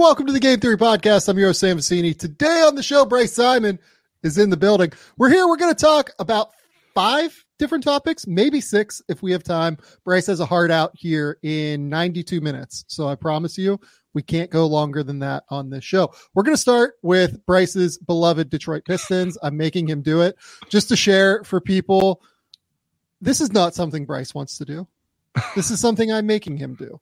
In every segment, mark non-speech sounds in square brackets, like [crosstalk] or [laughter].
welcome to the Game Theory Podcast. I'm your host, Sam Vecenie. Today on the show, Bryce Simon is in the building. We're here. We're going to talk about five different topics, maybe six if we have time. Bryce has a hard out here in 92 minutes. So I promise you, we can't go longer than that on this show. We're going to start with Bryce's beloved Detroit Pistons. I'm making him do it just to share for people. This is not something Bryce wants to do. This is something I'm making him do.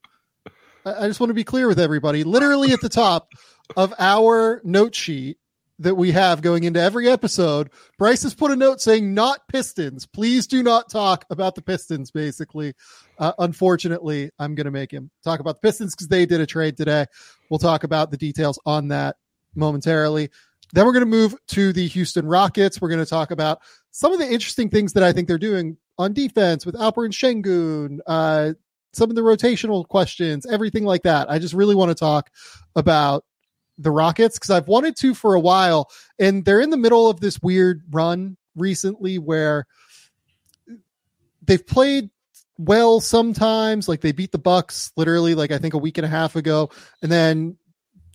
I just want to be clear with everybody. Literally at the top of our note sheet that we have going into every episode, Bryce has put a note saying not Pistons. Please do not talk about the Pistons, basically. Uh, unfortunately, I'm going to make him talk about the Pistons because they did a trade today. We'll talk about the details on that momentarily. Then we're going to move to the Houston Rockets. We're going to talk about some of the interesting things that I think they're doing on defense with Alperen Sengun, uh, some of the rotational questions, everything like that. I just really want to talk about the Rockets because I've wanted to for a while, and they're in the middle of this weird run recently where they've played well sometimes, like they beat the Bucks literally like I think a week and a half ago, and then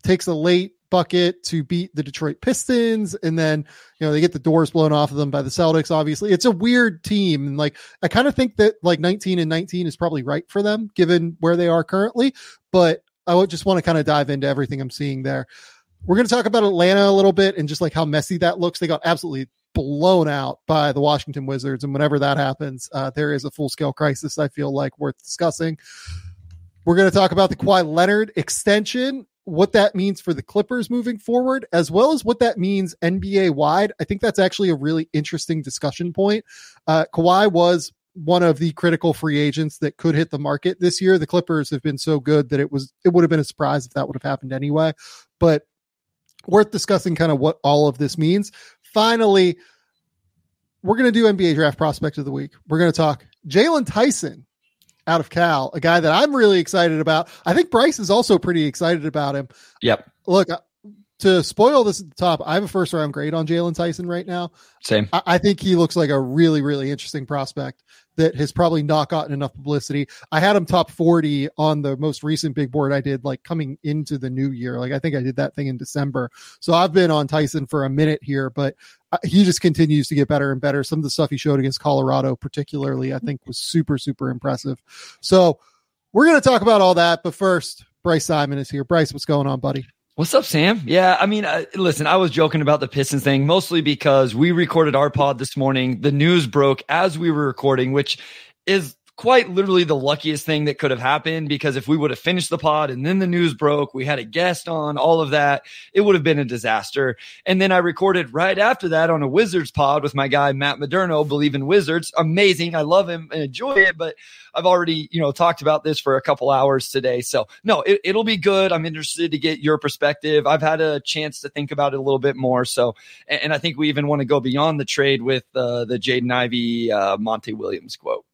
takes a late bucket to beat the Detroit Pistons, and then you know they get the doors blown off of them by the Celtics. Obviously, it's a weird team, and like I kind of think that like 19 and 19 is probably right for them given where they are currently. But I would just want to kind of dive into everything I'm seeing there. We're going to talk about Atlanta a little bit and just like how messy that looks. They got absolutely blown out by the Washington Wizards, and whenever that happens, uh, there is a full scale crisis. I feel like worth discussing. We're going to talk about the Kawhi Leonard extension what that means for the Clippers moving forward, as well as what that means NBA wide. I think that's actually a really interesting discussion point. Uh, Kawhi was one of the critical free agents that could hit the market this year. The Clippers have been so good that it was it would have been a surprise if that would have happened anyway. But worth discussing kind of what all of this means. Finally, we're going to do NBA draft prospect of the week. We're going to talk Jaylon Tyson out of Cal, a guy that I'm really excited about. I think Bryce is also pretty excited about him. Yep. Look, uh, to spoil this at the top, I have a first round grade on Jaylon Tyson right now. Same. I, I, think he looks like a really, really interesting prospect that has probably not gotten enough publicity. I had him top 40 on the most recent big board I did, like coming into the new year. Like I think I did that thing in December. So I've been on Tyson for a minute here, but uh, he just continues to get better and better. Some of the stuff he showed against Colorado, particularly, I think was super, super impressive. So we're going to talk about all that. But first, Bryce Simon is here. Bryce, what's going on, buddy? What's up, Sam? Yeah, I mean, uh, listen, I was joking about the Pistons thing mostly because we recorded our pod this morning. The news broke as we were recording, which is quite literally the luckiest thing that could have happened because if we would have finished the pod and then the news broke, we had a guest on, all of that, it would have been a disaster. And then I recorded right after that on a Wizards pod with my guy Matt Moderno, believe in Wizards. Amazing. I love him and enjoy it, but I've already, you know, talked about this for a couple hours today. So no, it, it'll be good. I'm interested to get your perspective. I've had a chance to think about it a little bit more. So, and, and I think we even want to go beyond the trade with uh, the Jaden Ivey, uh, Monty Williams quote.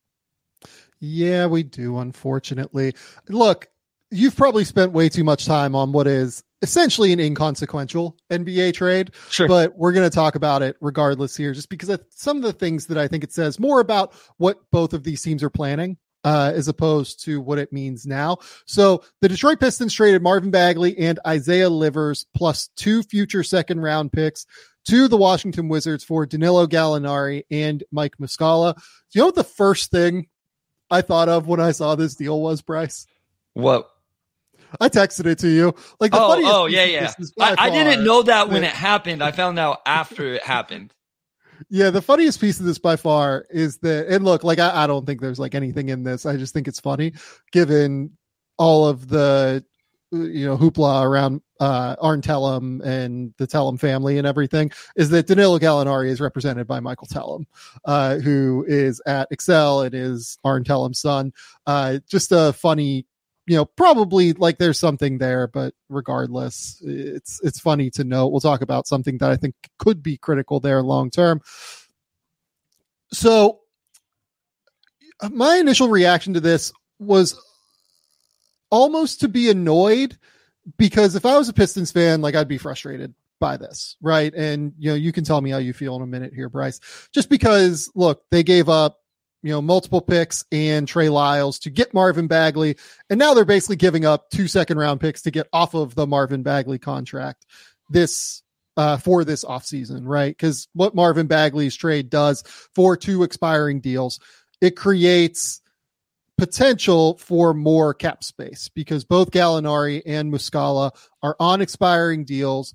Yeah, we do, unfortunately. Look, you've probably spent way too much time on what is essentially an inconsequential NBA trade. Sure. But we're going to talk about it regardless here, just because some of the things that I think it says more about what both of these teams are planning. Uh, as opposed to what it means now. So the Detroit Pistons traded Marvin Bagley and Isaiah Livers plus two future second round picks to the Washington Wizards for Danilo Gallinari and Mike Muscala. Do you know what the first thing I thought of when I saw this deal was Bryce? What? I texted it to you. Like the oh, funniest oh yeah, yeah. I, I, didn't know that when it happened. I found out after it happened. Yeah, the funniest piece of this by far is that, and look, like I, I don't think there's like anything in this. I just think it's funny given all of the you know hoopla around uh Arn Tellem and the Tellem family and everything is that Danilo Gallinari is represented by Michael Tellem, uh, who is at Excel and is Arn Tellem's son. Uh, just a funny, you know, probably like there's something there, but regardless, it's it's funny to note. We'll talk about something that I think could be critical there long term. So my initial reaction to this was almost to be annoyed because if I was a Pistons fan, like I'd be frustrated by this, right? And you know, you can tell me how you feel in a minute here, Bryce. Just because, look, they gave up you know, multiple picks and Trey Lyles to get Marvin Bagley. And now they're basically giving up two second round picks to get off of the Marvin Bagley contract this uh, for this offseason, right? Because what Marvin Bagley's trade does for two expiring deals, it creates potential for more cap space because both Gallinari and Muscala are on expiring deals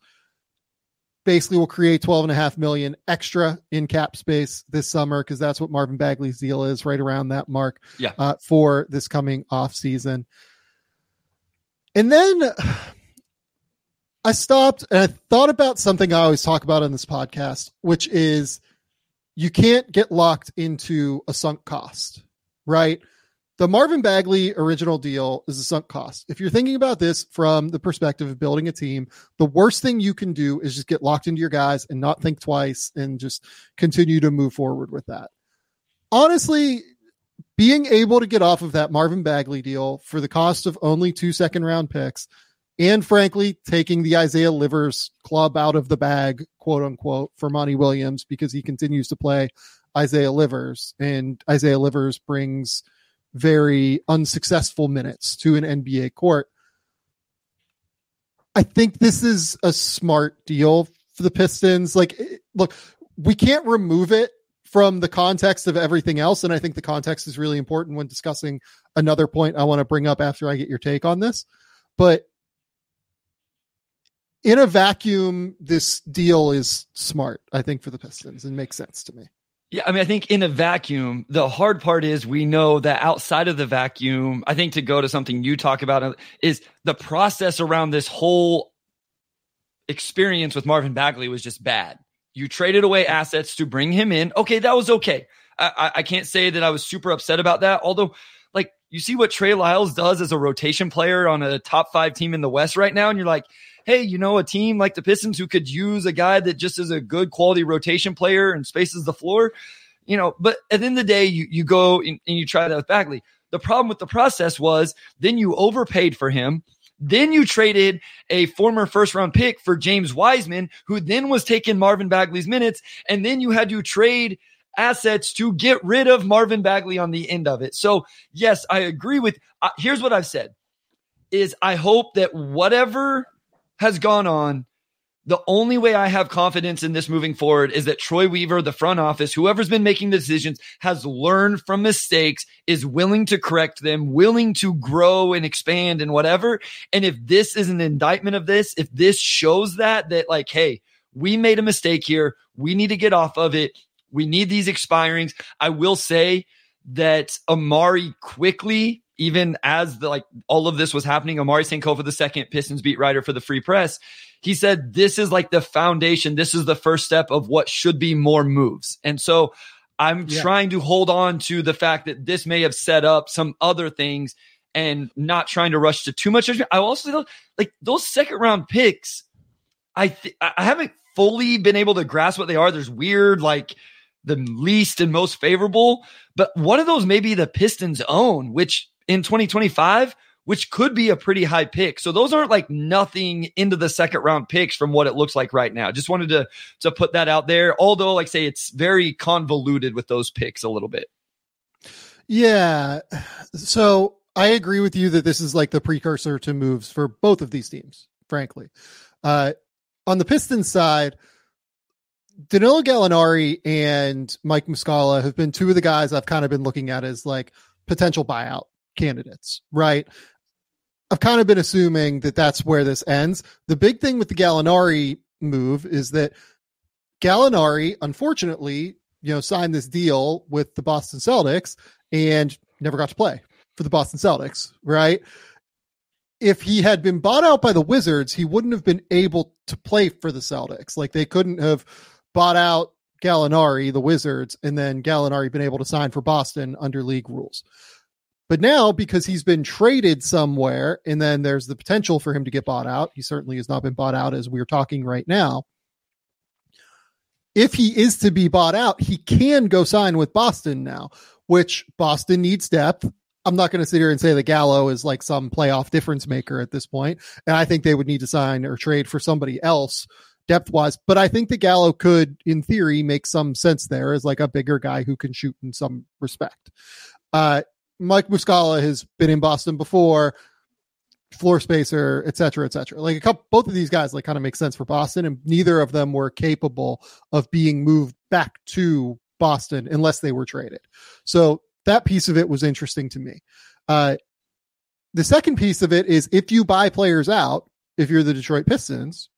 basically will create 12 and a half million extra in cap space this summer because that's what Marvin Bagley's deal is right around that mark yeah. Uh, for this coming off season. And then I stopped and I thought about something I always talk about on this podcast, which is you can't get locked into a sunk cost, right? The Marvin Bagley original deal is a sunk cost. If you're thinking about this from the perspective of building a team, the worst thing you can do is just get locked into your guys and not think twice and just continue to move forward with that. Honestly, being able to get off of that Marvin Bagley deal for the cost of only two second round picks, and frankly, taking the Isaiah Livers club out of the bag, quote unquote, for Monty Williams because he continues to play Isaiah Livers, and Isaiah Livers brings very unsuccessful minutes to an NBA court. I think this is a smart deal for the Pistons. Like, look, we can't remove it from the context of everything else. And I think the context is really important when discussing another point I want to bring up after I get your take on this. But in a vacuum, this deal is smart, I think, for the Pistons and makes sense to me. Yeah, I mean, I think in a vacuum, the hard part is we know that outside of the vacuum, I think to go to something you talk about is the process around this whole experience with Marvin Bagley was just bad. You traded away assets to bring him in. Okay, that was okay. I, I can't say that I was super upset about that. Although, like, you see what Trey Lyles does as a rotation player on a top five team in the West right now, and you're like, hey, you know, a team like the Pistons who could use a guy that just is a good quality rotation player and spaces the floor, you know, but at the end of the day, you, you go and, and you try that with Bagley. The problem with the process was then you overpaid for him. Then you traded a former first round pick for James Wiseman, who then was taking Marvin Bagley's minutes. And then you had to trade assets to get rid of Marvin Bagley on the end of it. So, yes, I agree with. Uh, here's what I've said: is I hope that whatever has gone on, the only way I have confidence in this moving forward is that Troy Weaver, the front office, whoever's been making the decisions, has learned from mistakes, is willing to correct them, willing to grow and expand and whatever. And if this is an indictment of this, if this shows that, that like, hey, we made a mistake here, we need to get off of it. We need these expirings. I will say that Omari quickly even as the like all of this was happening, Omari Sankofa, the second Pistons beat writer for the Free Press, he said this is like the foundation. This is the first step of what should be more moves. And so I'm yeah. trying to hold on to the fact that this may have set up some other things and not trying to rush to too much. I also like those second round picks. I th- I haven't fully been able to grasp what they are. There's weird like the least and most favorable, but one of those may be the Pistons own, which in 2025, which could be a pretty high pick. So those aren't like nothing into the second round picks from what it looks like right now. Just wanted to to put that out there. Although, like say, it's very convoluted with those picks a little bit. Yeah. So I agree with you that this is like the precursor to moves for both of these teams, frankly. Uh, on the Pistons side, Danilo Gallinari and Mike Muscala have been two of the guys I've kind of been looking at as like potential buyout candidates, right? I've kind of been assuming that that's where this ends. The big thing with the Gallinari move is that Gallinari, unfortunately, you know, signed this deal with the Boston Celtics and never got to play for the Boston Celtics, right? If he had been bought out by the Wizards, he wouldn't have been able to play for the Celtics. Like they couldn't have bought out Gallinari, the Wizards, and then Gallinari been able to sign for Boston under league rules. But now, because he's been traded somewhere, and then there's the potential for him to get bought out, he certainly has not been bought out as we're talking right now. If he is to be bought out, he can go sign with Boston now, which Boston needs depth. I'm not going to sit here and say the Gallo is like some playoff difference maker at this point, and I think they would need to sign or trade for somebody else depth wise. But I think the Gallo could, in theory, make some sense there as like a bigger guy who can shoot in some respect. Uh, Mike Muscala has been in Boston before, floor spacer, et cetera, et cetera. Like a couple, both of these guys like kind of make sense for Boston, and neither of them were capable of being moved back to Boston unless they were traded. So that piece of it was interesting to me. Uh, the second piece of it is if you buy players out, if you're the Detroit Pistons,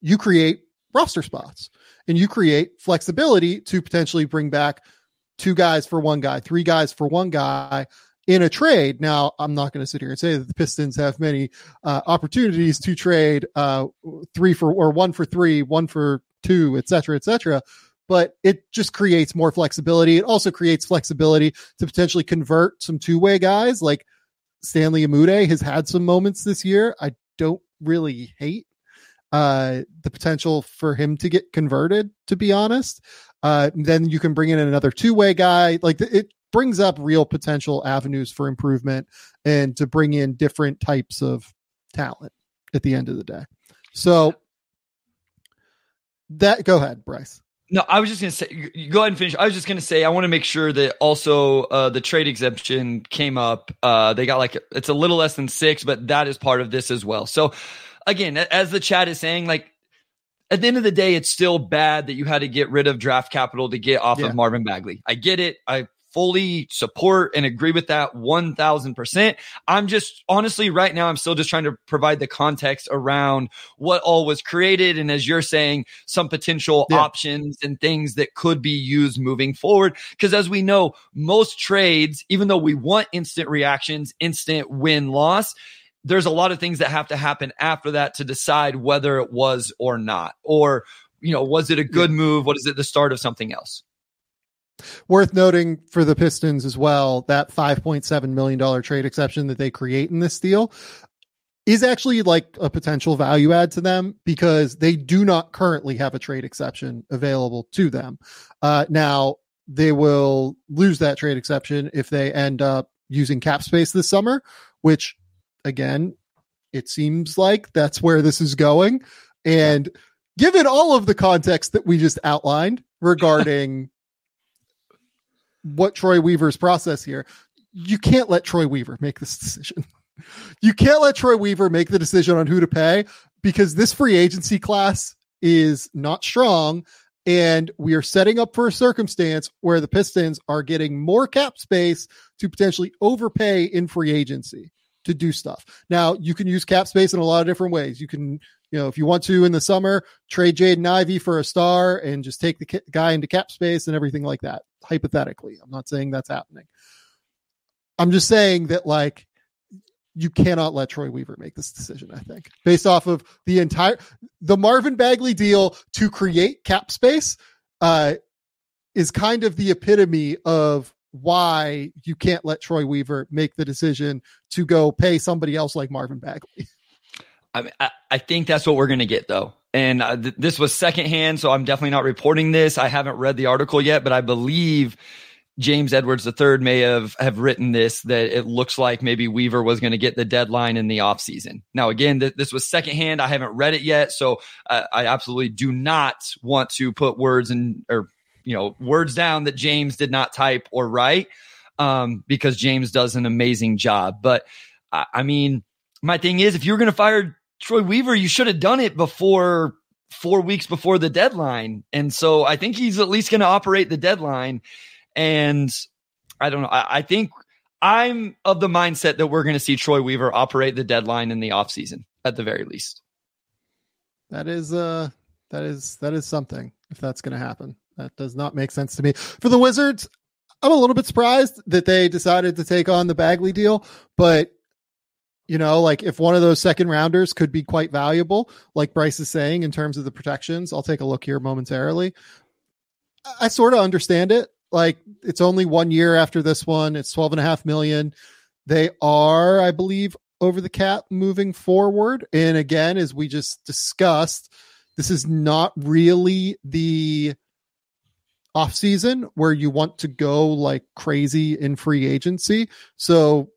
you create roster spots and you create flexibility to potentially bring back two guys for one guy, three guys for one guy in a trade. Now, I'm not going to sit here and say that the Pistons have many uh, opportunities to trade uh, three for or one for three, one for two, et cetera, et cetera. But it just creates more flexibility. It also creates flexibility to potentially convert some two way guys. Like Stanley Umude has had some moments this year. I don't really hate uh, the potential for him to get converted, to be honest. Uh, then you can bring in another two way guy. Like it brings up real potential avenues for improvement and to bring in different types of talent at the end of the day. So that go ahead, Bryce. No, I was just going to say, go ahead and finish. I was just going to say, I want to make sure that also uh, the trade exemption came up. Uh, they got like, it's a little less than six, but that is part of this as well. So, again, as the chat is saying, like, at the end of the day, it's still bad that you had to get rid of draft capital to get off yeah. of Marvin Bagley. I get it. I fully support and agree with that 1000%. I'm just honestly right now, I'm still just trying to provide the context around what all was created. And as you're saying, some potential yeah. options and things that could be used moving forward. Cause as we know, most trades, even though we want instant reactions, instant win loss, there's a lot of things that have to happen after that to decide whether it was or not, or, you know, was it a good move? What is it the start of something else? Worth noting for the Pistons as well, that $5.7 million trade exception that they create in this deal is actually like a potential value add to them because they do not currently have a trade exception available to them. Uh, now, they will lose that trade exception if they end up using cap space this summer, which again, it seems like that's where this is going. And given all of the context that we just outlined regarding what Troy Weaver's process here, you can't let Troy Weaver make this decision. [laughs] You can't let Troy Weaver make the decision on who to pay because this free agency class is not strong. And we are setting up for a circumstance where the Pistons are getting more cap space to potentially overpay in free agency to do stuff. Now, you can use cap space in a lot of different ways. You can, you know, if you want to in the summer, trade Jaden Ivey for a star and just take the guy into cap space and everything like that hypothetically. I'm not saying that's happening. I'm just saying that like you cannot let Troy Weaver make this decision, I think, based off of the entire the Marvin Bagley deal to create cap space uh is kind of the epitome of why you can't let Troy Weaver make the decision to go pay somebody else like Marvin Bagley. [laughs] I, mean, I, I think that's what we're going to get though and uh, th- this was secondhand, so I'm definitely not reporting this. I haven't read the article yet, but I believe James Edwards III may have have written this that it looks like maybe Weaver was going to get the deadline in the offseason. Now, again, th- this was secondhand. I haven't read it yet, so uh, I absolutely do not want to put words in or you know words down that James did not type or write um, because James does an amazing job. But I, I mean, my thing is, if you're going to fire Troy Weaver, you should have done it before four weeks before the deadline. And so I think he's at least going to operate the deadline. And I don't know. I, I, think I'm of the mindset that we're going to see Troy Weaver operate the deadline in the offseason at the very least. That is uh that is that is something if that's going to happen. That does not make sense to me. For the Wizards, I'm a little bit surprised that they decided to take on the Bagley deal, but you know, like if one of those second rounders could be quite valuable, like Bryce is saying in terms of the protections, I'll take a look here momentarily. I sort of understand it. Like it's only one year after this one. It's 12 and a half million. They are, I believe, over the cap moving forward. And again, as we just discussed, this is not really the off season where you want to go like crazy in free agency. So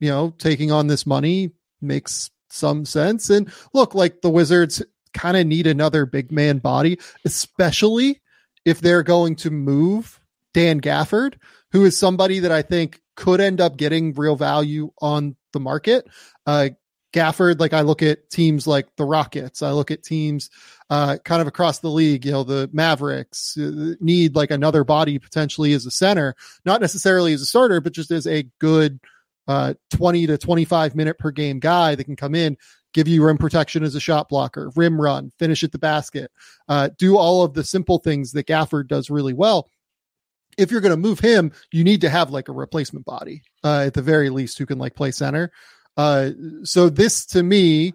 you know, taking on this money makes some sense. And look, like the Wizards kind of need another big man body, especially if they're going to move Dan Gafford, who is somebody that I think could end up getting real value on the market. Uh, Gafford, like I look at teams like the Rockets, I look at teams uh, kind of across the league. You know, the Mavericks uh, need like another body potentially as a center, not necessarily as a starter, but just as a good uh, 20 to 25 minute per game guy that can come in, give you rim protection as a shot blocker, rim run, finish at the basket, uh, do all of the simple things that Gafford does really well. If you're going to move him, you need to have like a replacement body uh, at the very least who can like play center. Uh, so this to me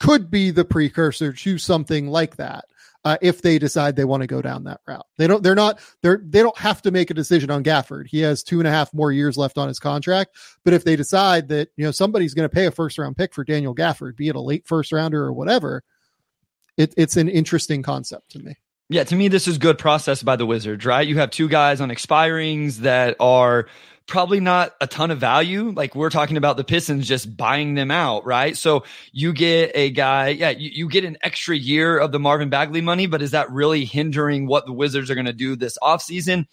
could be the precursor to something like that. Uh, if they decide they want to go down that route, they don't. They're not. They're. They don't have to make a decision on Gafford. He has two and a half more years left on his contract. But if they decide that you know somebody's going to pay a first round pick for Daniel Gafford, be it a late first rounder or whatever, it, it's an interesting concept to me. Yeah, to me, this is good process by the Wizards, right? You have two guys on expirings that are probably not a ton of value. Like we're talking about the Pistons just buying them out, right? So you get a guy, yeah, you, you get an extra year of the Marvin Bagley money, but is that really hindering what the Wizards are going to do this offseason?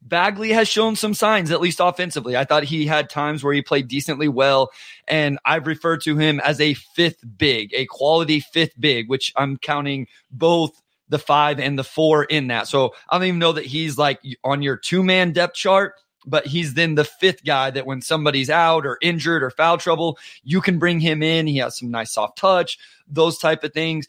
Bagley has shown some signs, at least offensively. I thought he had times where he played decently well, and I've referred to him as a fifth big, a quality fifth big, which I'm counting both the five and the four in that. So I don't even know that he's like on your two man depth chart but he's then the fifth guy that when somebody's out or injured or foul trouble, you can bring him in. He has some nice soft touch, those type of things.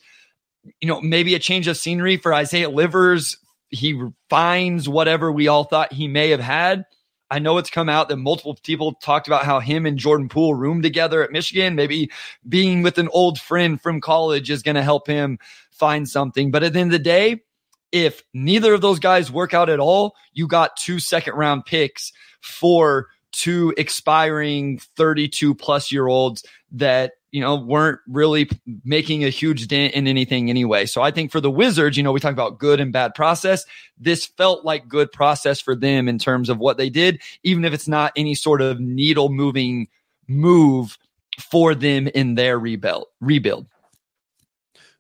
You know, maybe a change of scenery for Isaiah Livers. He finds whatever we all thought he may have had. I know it's come out that multiple people talked about how him and Jordan Poole roomed together at Michigan. Maybe being with an old friend from college is going to help him find something. But at the end of the day, if neither of those guys work out at all, you got two second round picks for two expiring 32 plus year olds that you know weren't really making a huge dent in anything anyway. So I think for the Wizards, you know, we talk about good and bad process. This felt like good process for them in terms of what they did, even if it's not any sort of needle moving move for them in their rebuild. Rebuild.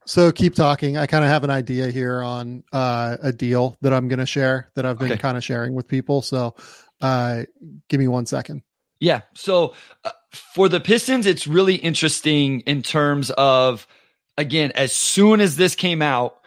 So keep talking. I kind of have an idea here on uh, a deal that I'm going to share that I've been okay. kind of sharing with people. So uh, give me one second. Yeah. So uh, for the Pistons, it's really interesting in terms of, again, as soon as this came out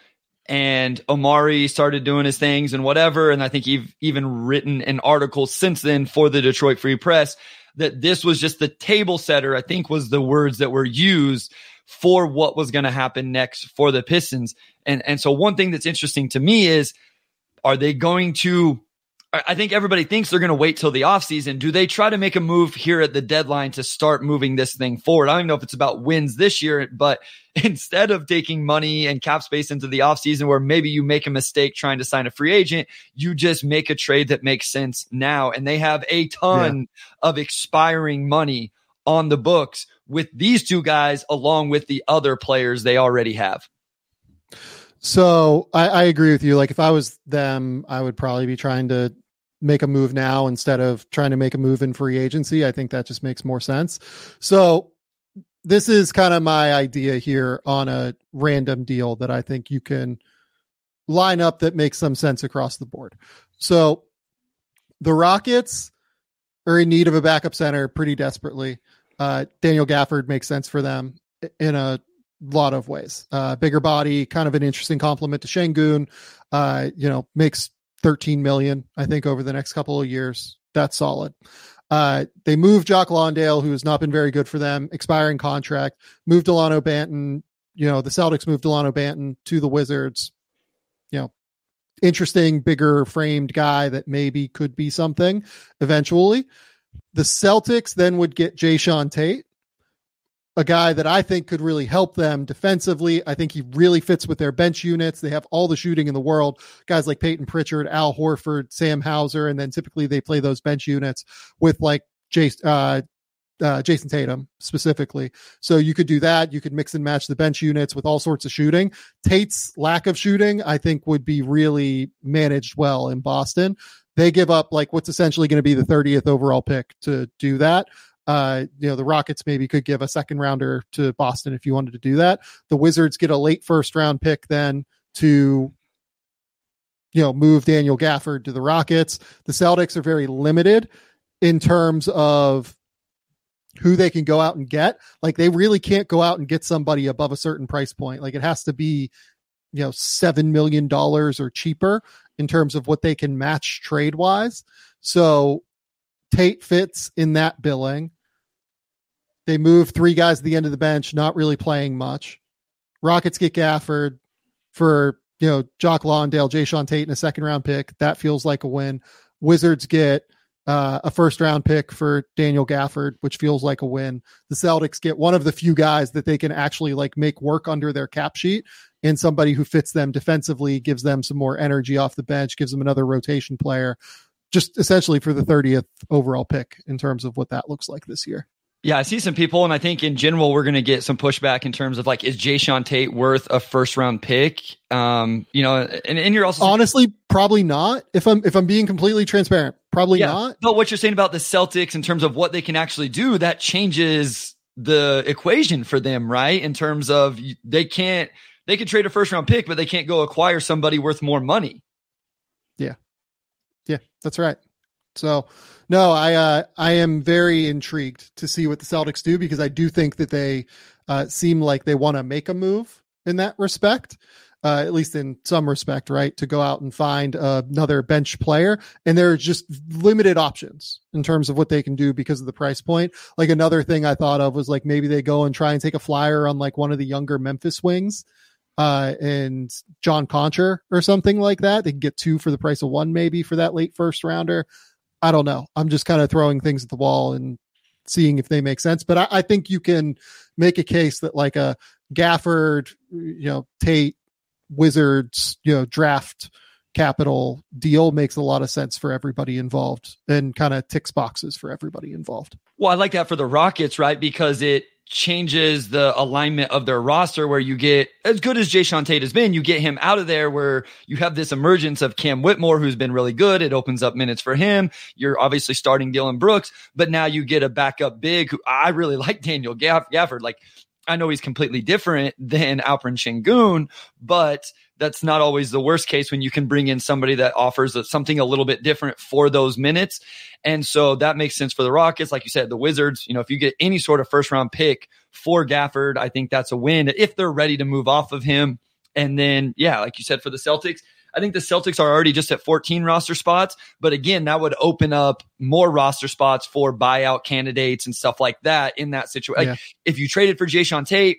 and Omari started doing his things and whatever, and I think you've even written an article since then for the Detroit Free Press that this was just the table setter, I think was the words that were used for what was going to happen next for the Pistons. And and so one thing that's interesting to me is are they going to I think everybody thinks they're going to wait till the offseason. Do they try to make a move here at the deadline to start moving this thing forward? I don't even know if it's about wins this year, but [laughs] instead of taking money and cap space into the offseason where maybe you make a mistake trying to sign a free agent, you just make a trade that makes sense now. And they have a ton yeah. of expiring money on the books with these two guys along with the other players they already have. So I, I, agree with you. Like if I was them, I would probably be trying to make a move now instead of trying to make a move in free agency. I think that just makes more sense. So this is kind of my idea here on a random deal that I think you can line up that makes some sense across the board. So the Rockets are in need of a backup center pretty desperately. Uh, Daniel Gafford makes sense for them in a lot of ways. Uh, bigger body, kind of an interesting compliment to Sengun. Uh, you know, makes 13 million, I think, over the next couple of years. That's solid. Uh, they moved Jock Landale, who has not been very good for them, expiring contract, moved Delano Banton. You know, the Celtics moved Delano Banton to the Wizards. You know, interesting, bigger framed guy that maybe could be something eventually. The Celtics then would get Jae'Sean Tate, a guy that I think could really help them defensively. I think he really fits with their bench units. They have all the shooting in the world. Guys like Payton Pritchard, Al Horford, Sam Hauser, and then typically they play those bench units with like Jason, uh, uh, Jayson Tatum specifically. So you could do that. You could mix and match the bench units with all sorts of shooting. Tate's lack of shooting, I think, would be really managed well in Boston. They give up like what's essentially going to be the 30th overall pick to do that. Uh, you know, the Rockets maybe could give a second rounder to Boston if you wanted to do that. The Wizards get a late first round pick then to you know, move Daniel Gafford to the Rockets. The Celtics are very limited in terms of who they can go out and get. Like they really can't go out and get somebody above a certain price point. Like it has to be, you know, seven million dollars or cheaper in terms of what they can match trade wise. So Tate fits in that billing. They move three guys at the end of the bench, not really playing much. Rockets get Gafford for you know Jock Landale, Jae'Sean Tate, and a second round pick. That feels like a win. Wizards get uh, a first round pick for Daniel Gafford, which feels like a win. The Celtics get one of the few guys that they can actually like make work under their cap sheet and somebody who fits them defensively, gives them some more energy off the bench, gives them another rotation player, just essentially for the 30th overall pick in terms of what that looks like this year. Yeah, I see some people, and I think in general we're going to get some pushback in terms of like, is Jae'Sean Tate worth a first round pick? Um, you know, and, and you're also honestly probably not. If I'm if I'm being completely transparent, probably yeah, not. But what you're saying about the Celtics in terms of what they can actually do, that changes the equation for them, right? In terms of they can't they can trade a first round pick, but they can't go acquire somebody worth more money. Yeah, yeah, that's right. So no, I uh, I am very intrigued to see what the Celtics do because I do think that they uh, seem like they want to make a move in that respect. Uh, at least in some respect, right? To go out and find another bench player. And there are just limited options in terms of what they can do because of the price point. Like another thing I thought of was like maybe they go and try and take a flyer on like one of the younger Memphis wings uh, and John Konchar or something like that. They can get two for the price of one, maybe for that late first rounder. I don't know. I'm just kind of throwing things at the wall and seeing if they make sense. But I, I think you can make a case that like a Gafford, you know, Tate, Wizards, you know, draft capital deal makes a lot of sense for everybody involved and kind of ticks boxes for everybody involved. Well, I like that for the Rockets, right? Because it changes the alignment of their roster where you get as good as Jae'Sean Tate has been, you get him out of there where you have this emergence of Cam Whitmore, who's been really good. It opens up minutes for him. You're obviously starting Dillon Brooks, but now you get a backup big who I really [laughs] like Daniel Gaff- Gafford. Like I know he's completely different than Alperen Sengun, but that's not always the worst case when you can bring in somebody that offers something a little bit different for those minutes. And so that makes sense for the Rockets. Like you said, the Wizards, you know, if you get any sort of first round pick for Gafford, I think that's a win if they're ready to move off of him. And then, yeah, like you said, for the Celtics, I think the Celtics are already just at 14 roster spots. But again, that would open up more roster spots for buyout candidates and stuff like that in that situation. Yeah. Like if you traded for Jae'Sean Tate,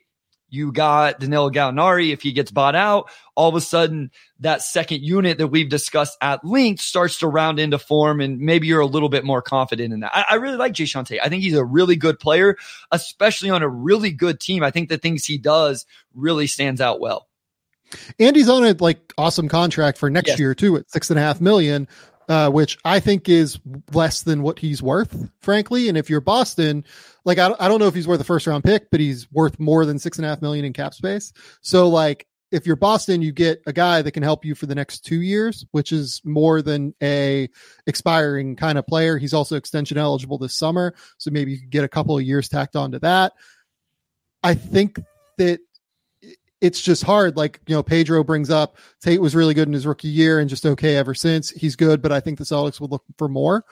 you got Danilo Gallinari. If he gets bought out, all of a sudden that second unit that we've discussed at length starts to round into form, and maybe you're a little bit more confident in that. I, I really like Jay Tate. I think he's a really good player, especially on a really good team. I think the things he does really stands out well. And he's on a like awesome contract for next yes. year too at six and a half million uh, which I think is less than what he's worth, frankly. And if you're Boston, like I, I don't know if he's worth a first round pick, but he's worth more than six and a half million in cap space. So like if you're Boston, you get a guy that can help you for the next two years, which is more than a expiring kind of player. He's also extension eligible this summer, so maybe you could get a couple of years tacked onto that. I think that it's just hard. Like, you know, Pedro brings up Tate was really good in his rookie year and just okay ever since. He's good, but I think the Celtics would look for more.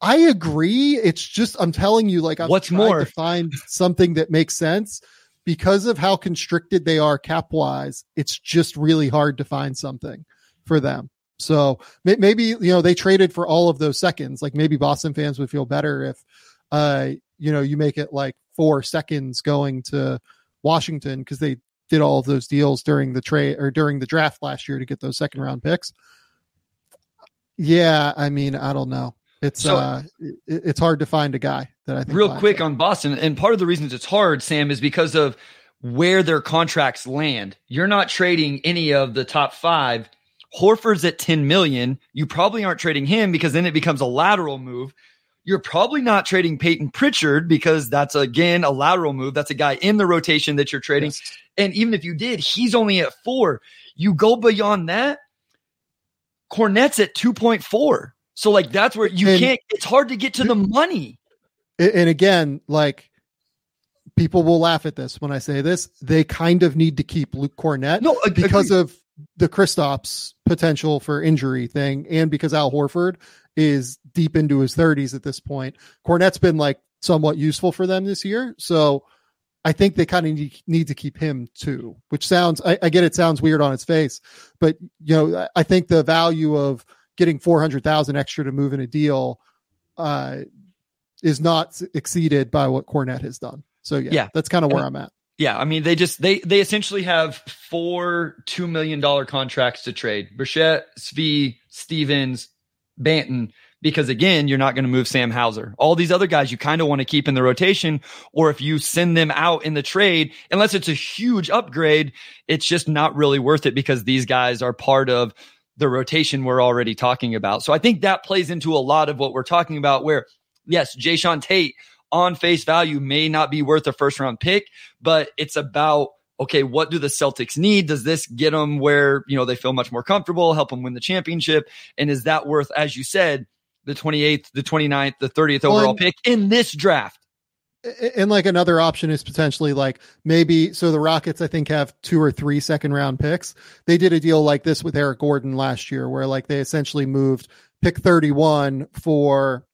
I agree. It's just I'm telling you, like, I'm what's more to find something that makes sense because of how constricted they are cap wise. It's just really hard to find something for them. So maybe you know they traded for all of those seconds. Like maybe Boston fans would feel better if, uh, you know, you make it like four seconds going to Washington because they did all of those deals during the trade or during the draft last year to get those second round picks. Yeah, I mean, I don't know. It's so, uh, it, it's hard to find a guy that I think. Real quick on Boston, and part of the reasons it's hard, Sam, is because of where their contracts land. You're not trading any of the top five. Horford's at 10 million. You probably aren't trading him because then it becomes a lateral move. You're probably not trading Payton Pritchard because that's again a lateral move. That's a guy in the rotation that you're trading. Yes. And even if you did, he's only at four. You go beyond that, Kornet's at 2.4. So like that's where you and can't it's hard to get to the money. And again, like people will laugh at this when I say this. They kind of need to keep Luke Kornet no, because of the Kristaps potential for injury thing, and because Al Horford is deep into his 30s at this point. Kornet's been like somewhat useful for them this year, so I think they kind of need, to keep him too. Which sounds, I, I get it sounds weird on its face, but you know, I think the value of getting 400,000 extra to move in a deal uh, is not exceeded by what Kornet has done. So yeah, yeah. that's kind of where I'm at. Yeah, I mean they just they they essentially have four two million dollar contracts to trade. Brissett, Svi, Stevens, Banton, because again, you're not going to move Sam Hauser. All these other guys you kind of want to keep in the rotation, or if you send them out in the trade, unless it's a huge upgrade, it's just not really worth it because these guys are part of the rotation we're already talking about. So I think that plays into a lot of what we're talking about where yes, Jae'Sean Tate on face value may not be worth a first round pick, but it's about okay, what do the Celtics need? Does this get them where, you know, they feel much more comfortable, help them win the championship? And is that worth, as you said, the 28th, the 29th, the 30th overall well, pick in this draft? And like another option is potentially like maybe so the Rockets I think have two or three second round picks. They did a deal like this with Eric Gordon last year where like they essentially moved pick 31 for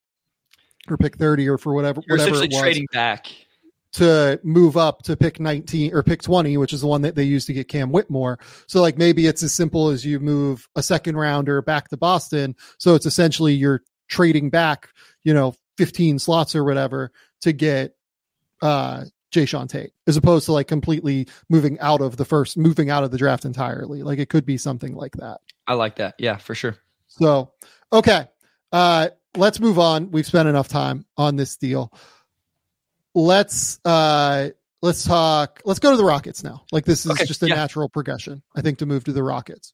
or pick 30 or for whatever You're whatever essentially trading back to move up to pick 19 or pick 20 which is the one that they used to get Cam Whitmore so like maybe it's as simple as you move a second rounder back to Boston so it's essentially you're trading back you know 15 slots or whatever to get uh Jae'Sean Tate as opposed to like completely moving out of the first moving out of the draft entirely like it could be something like that I like that yeah for sure so okay uh let's move on. We've spent enough time on this deal. Let's uh let's talk let's go to the Rockets now. Like this is okay, just a yeah. natural progression, I think, to move to the Rockets.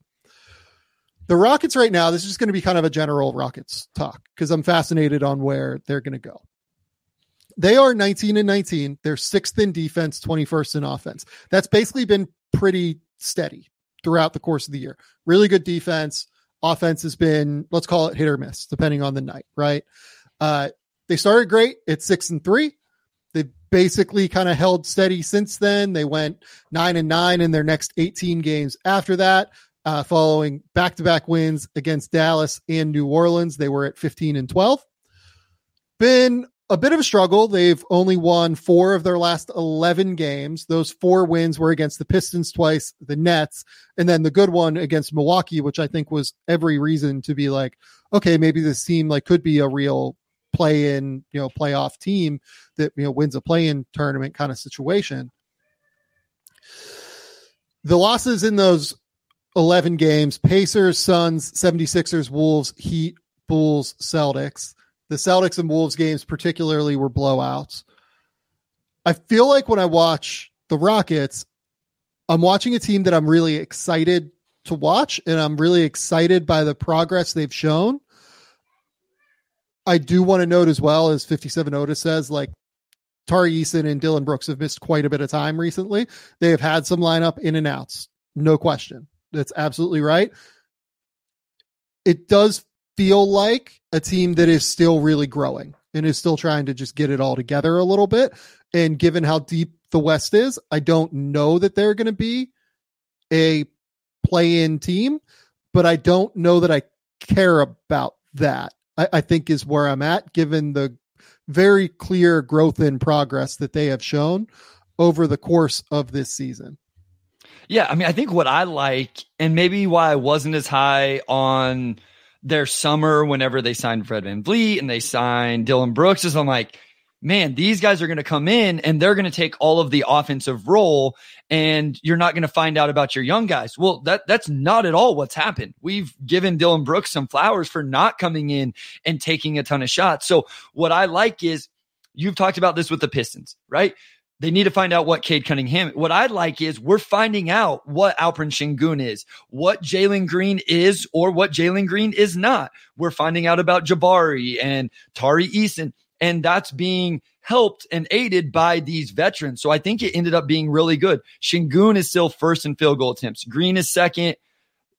The Rockets right now, this is going to be kind of a general Rockets talk because I'm fascinated on where they're going to go. They are 19 and 19. They're sixth in defense, 21st in offense. That's basically been pretty steady throughout the course of the year. Really good defense, offense has been, let's call it hit or miss, depending on the night, right? Uh, they started great at six and three. They've basically kind of held steady since then. They went nine and nine in their next 18 games after that, uh, following back to back wins against Dallas and New Orleans. They were at 15 and 12. Been a bit of a struggle. They've only won four of their last 11 games. Those four wins were against the Pistons twice, the Nets, and then the good one against Milwaukee, which I think was every reason to be like, okay, maybe this team like could be a real play in, you know, playoff team that, you know, wins a play in tournament kind of situation. The losses in those 11 games, Pacers, Suns, 76ers, Wolves, Heat, Bulls, Celtics the Celtics and Wolves games, particularly, were blowouts. I feel like when I watch the Rockets, I'm watching a team that I'm really excited to watch, and I'm really excited by the progress they've shown. I do want to note as well, as 57 Otis says, like Tari Eason and Dillon Brooks have missed quite a bit of time recently. They have had some lineup in and outs, no question. That's absolutely right. It does feel like a team that is still really growing and is still trying to just get it all together a little bit. And given how deep the West is, I don't know that they're going to be a play in team, but I don't know that I care about that. I, I think is where I'm at, given the very clear growth in progress that they have shown over the course of this season. Yeah, I mean, I think what I like, and maybe why I wasn't as high on their summer whenever they signed Fred VanVleet and they signed Dillon Brooks is I'm like, man, these guys are going to come in and they're going to take all of the offensive role and you're not going to find out about your young guys. Well, that that's not at all what's happened. We've given Dillon Brooks some flowers for not coming in and taking a ton of shots. So what I like is you've talked about this with the Pistons, right? They need to find out what Cade Cunningham. What I'd like is we're finding out what Alperen Sengun is, what Jalen Green is, or what Jalen Green is not. We're finding out about Jabari and Tari Eason, and that's being helped and aided by these veterans. So I think it ended up being really good. Sengun is still first in field goal attempts. Green is second.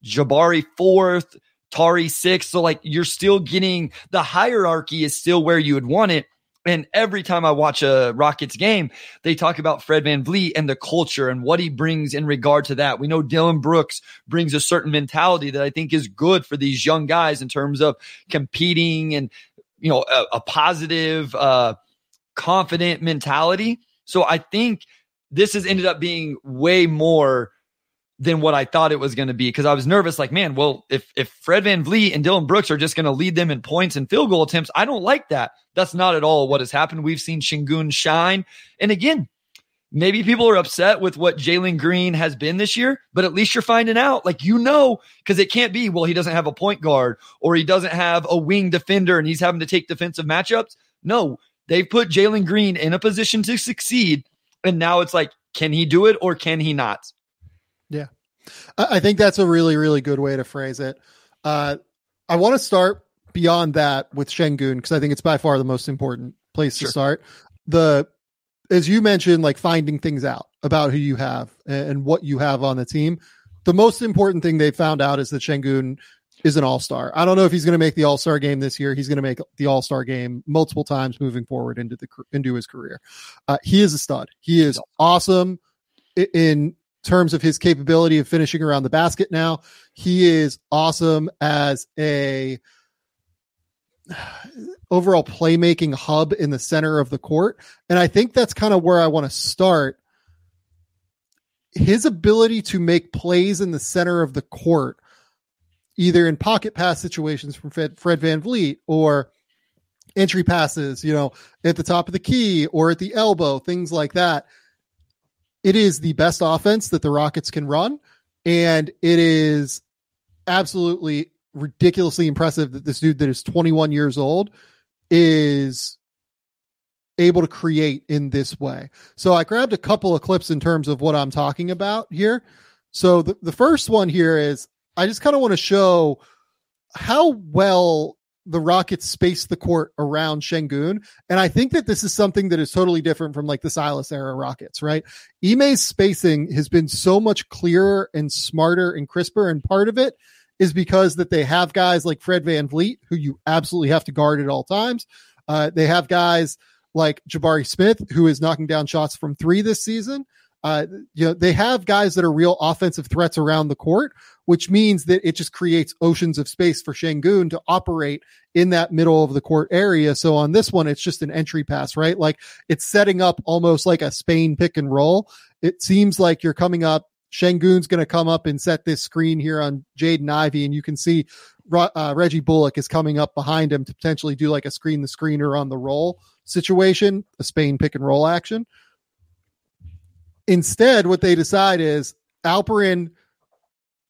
Jabari fourth. Tari sixth. So like you're still getting the hierarchy is still where you would want it. And every time I watch a Rockets game, they talk about Fred VanVleet and the culture and what he brings in regard to that. We know Dillon Brooks brings a certain mentality that I think is good for these young guys in terms of competing and, you know, a, a positive, uh, confident mentality. So I think this has ended up being way more than what I thought it was going to be because I was nervous. Like, man, well, if if Fred VanVleet and Dillon Brooks are just going to lead them in points and field goal attempts, I don't like that. That's not at all what has happened. We've seen Sengun shine, and again, maybe people are upset with what Jalen Green has been this year, but at least you're finding out, like you know, because it can't be. Well, he doesn't have a point guard or he doesn't have a wing defender, and he's having to take defensive matchups. No, they've put Jalen Green in a position to succeed, and now it's like, can he do it or can he not? Yeah. I think that's a really, really good way to phrase it. Uh, I want to start beyond that with Sengun because I think it's by far the most important place sure. to start. The as you mentioned, like finding things out about who you have and what you have on the team. The most important thing they found out is that Sengun is an all star. I don't know if he's going to make the all star game this year. He's going to make the all star game multiple times moving forward into the into his career. Uh, he is a stud. He is awesome in terms of his capability of finishing around the basket now. He is awesome as a [sighs] overall playmaking hub in the center of the court. And I think that's kind of where I want to start. His ability to make plays in the center of the court, either in pocket pass situations from Fred, Fred VanVleet or entry passes, you know, at the top of the key or at the elbow, things like that it is the best offense that the Rockets can run. And it is absolutely ridiculously impressive that this dude that is 21 years old is able to create in this way. So I grabbed a couple of clips in terms of what I'm talking about here. So the, the first one here is I just kind of want to show how well the Rockets space the court around Sengun. And I think that this is something that is totally different from like the Silas era Rockets, right? Ime's spacing has been so much clearer and smarter and crisper. And part of it is because that they have guys like Fred Van VanVleet, who you absolutely have to guard at all times. Uh, they have guys like Jabari Smith, who is knocking down shots from three this season. Uh, you know, they have guys that are real offensive threats around the court, which means that it just creates oceans of space for Sengun to operate in that middle of the court area. So on this one, it's just an entry pass, right? Like it's setting up almost like a Spain pick and roll. It seems like you're coming up. Sengun's going to come up and set this screen here on Jaden Ivey, and you can see uh, Reggie Bullock is coming up behind him to potentially do like a screen the screener on the roll situation, a Spain pick and roll action. Instead, what they decide is Alperen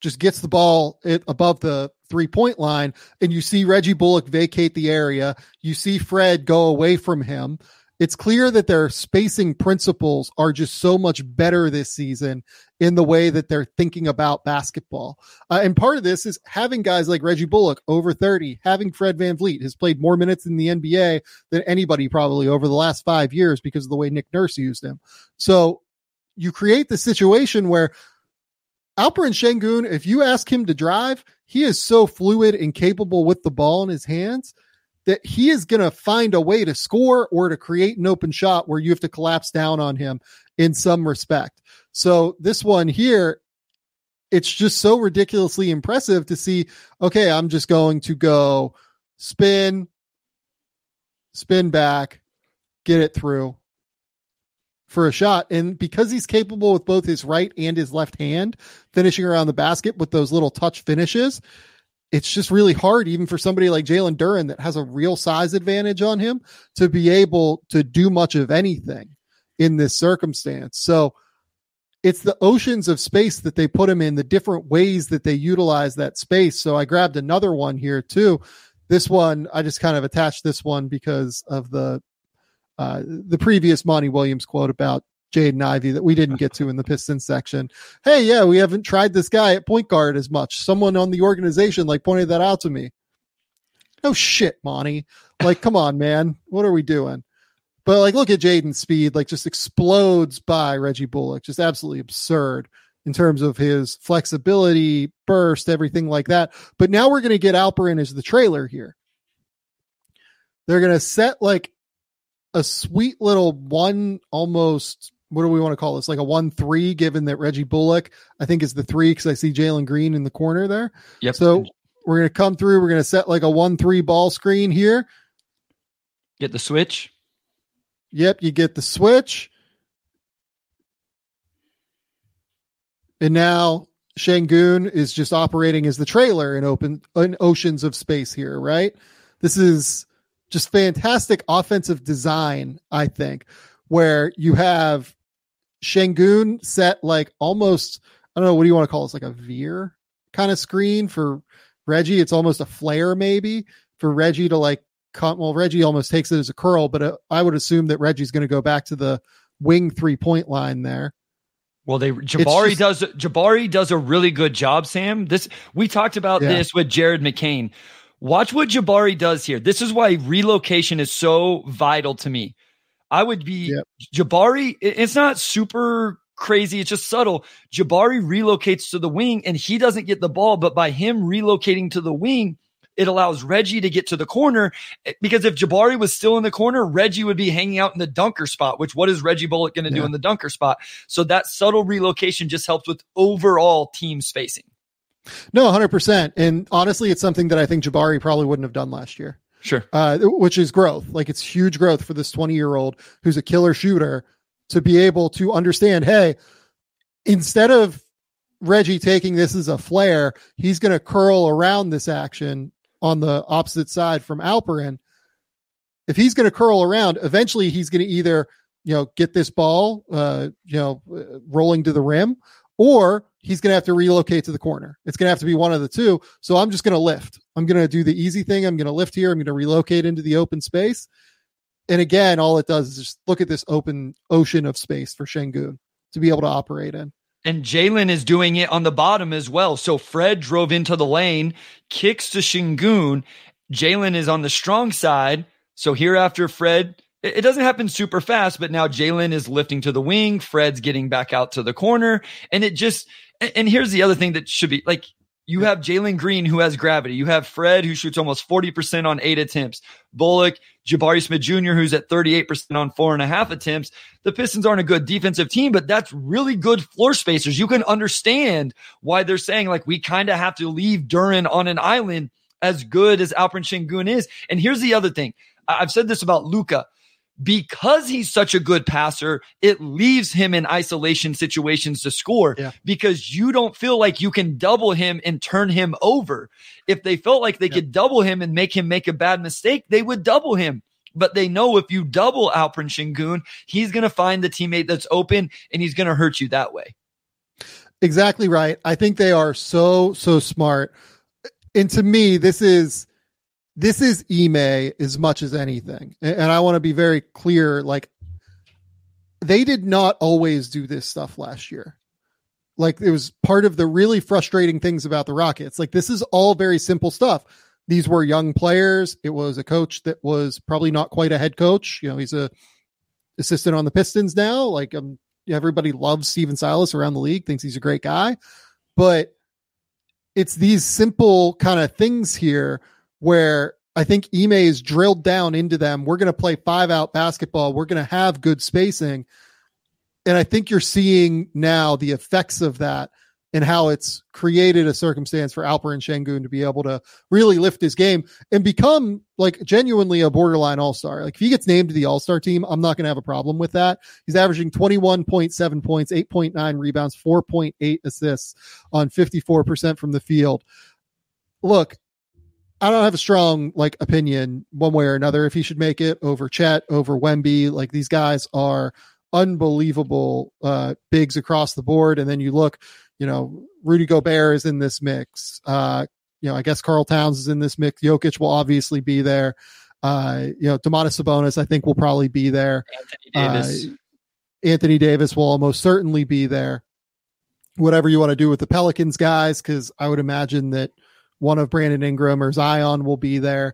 just gets the ball above the three point line, and you see Reggie Bullock vacate the area. You see Fred go away from him. It's clear that their spacing principles are just so much better this season in the way that they're thinking about basketball. Uh, and part of this is having guys like Reggie Bullock over 30, having Fred Van VanVleet has played more minutes in the NBA than anybody probably over the last five years because of the way Nick Nurse used him. So you create the situation where Alperen Sengun, if you ask him to drive, he is so fluid and capable with the ball in his hands that he is going to find a way to score or to create an open shot where you have to collapse down on him in some respect. So this one here, it's just so ridiculously impressive to see. Okay, I'm just going to go spin, spin back, get it through, for a shot. And because he's capable with both his right and his left hand finishing around the basket with those little touch finishes, it's just really hard, even for somebody like Jalen Duren that has a real size advantage on him to be able to do much of anything in this circumstance. So it's the oceans of space that they put him in, the different ways that they utilize that space. So I grabbed another one here too. This one, I just kind of attached this one because of the uh, the previous Monty Williams quote about Jaden Ivey that we didn't get to in the Pistons section. Hey, yeah, we haven't tried this guy at point guard as much. Someone on the organization like pointed that out to me. No shit, Monty. Like, come on, man. What are we doing? But like, look at Jaden's speed, like just explodes by Reggie Bullock. Just absolutely absurd in terms of his flexibility, burst, everything like that. But now we're going to get Alperen as the trailer here. They're going to set like a sweet little one almost what do we want to call this? Like a one three, given that Reggie Bullock, I think, is the three because I see Jalen Green in the corner there. Yep. So we're gonna come through, we're gonna set like a one three ball screen here. Get the switch. Yep, you get the switch. And now Sengun is just operating as the trailer in open in oceans of space here, right? This is just fantastic offensive design, I think, where you have Sengun set like almost I don't know what do you want to call this like a veer kind of screen for Reggie. It's almost a flare maybe for Reggie to like come. Well, Reggie almost takes it as a curl, but uh, I would assume that Reggie's going to go back to the wing three point line there. Well, they Jabari just- does Jabari does a really good job, Sam. This we talked about Yeah. this with Jared McCain. Watch what Jabari does here. This is why relocation is so vital to me. I would be Yep. Jabari. It's not super crazy. It's just subtle. Jabari relocates to the wing and he doesn't get the ball, but by him relocating to the wing, it allows Reggie to get to the corner. eh, Because if Jabari was still in the corner, Reggie would be hanging out in the dunker spot, which what is Reggie Bullock going to do in the dunker spot? So that subtle relocation just helps with overall team spacing. No, 100%. And honestly, it's something that I think Jabari probably wouldn't have done last year, Sure. uh, which is growth. Like it's huge growth for this 20 year old who's a killer shooter to be able to understand hey, instead of Reggie taking this as a flare, he's going to curl around this action on the opposite side from Alperen. If he's going to curl around, eventually he's going to either, you know, get this ball, uh, you know, uh, rolling to the rim, or he's going to have to relocate to the corner. It's going to have to be one of the two. So I'm just going to lift. I'm going to do the easy thing. I'm going to lift here. I'm going to relocate into the open space. And again, all it does is just look at this open ocean of space for Sengun to be able to operate in. And Jalen is doing it on the bottom as well. So Fred drove into the lane, kicks to Sengun. Jalen is on the strong side. So here after Fred, it doesn't happen super fast, but now Jalen is lifting to the wing. Fred's getting back out to the corner. And it just, and- and here's the other thing that should be like, you have Jalen Green who has gravity. You have Fred who shoots almost 40% on eight attempts. Bullock, Jabari Smith Jr., who's at 38% on four and a half attempts the Pistons aren't a good defensive team, but that's really good floor spacers. You can understand why they're saying like we kind of have to leave Duren on an island as good as Alperen Sengun is. And here's the other thing. I've said this about Luka. Because he's such a good passer, it leaves him in isolation situations to score Yeah. because you don't feel like you can double him and turn him over. If they felt like they Yeah. could double him and make him make a bad mistake, they would double him. But they know if you double Alperen Sengun, he's going to find the teammate that's open and he's going to hurt you that way. Exactly right. I think they are so so smart. And to me, this is this is Ime as much as anything. And, I want to be very clear like they did not always do this stuff last year. Like it was part of the really frustrating things about the Rockets. Like this is all very simple stuff. These were young players. It was a coach that was probably not quite a head coach. You know, he's a assistant on the Pistons now. Like um, everybody loves Stephen Silas around the league, thinks he's a great guy, but it's these simple kind of things here where I think Ime is drilled down into them. We're going to play five out basketball. We're going to have good spacing. And I think you're seeing now the effects of that and how it's created a circumstance for Alperen Sengun to be able to really lift his game and become like genuinely a borderline all star. Like if he gets named to the all star team, I'm not going to have a problem with that. He's averaging 21.7 points, 8.9 rebounds, 4.8 assists on 54% from the field. Look, I don't have a strong like opinion one way or another if he should make it over Chet, over Wemby. Like these guys are unbelievable uh bigs across the board. And then you look, you know, Rudy Gobert is in this mix. Uh, you know, I guess Karl Towns is in this mix. Jokic will obviously be there. Uh, you know, Domantas Sabonis, I think will probably be there. Anthony Davis. Uh, Anthony Davis will almost certainly be there. Whatever you want to do with the Pelicans guys, because I would imagine that one of Brandon Ingram or Zion will be there.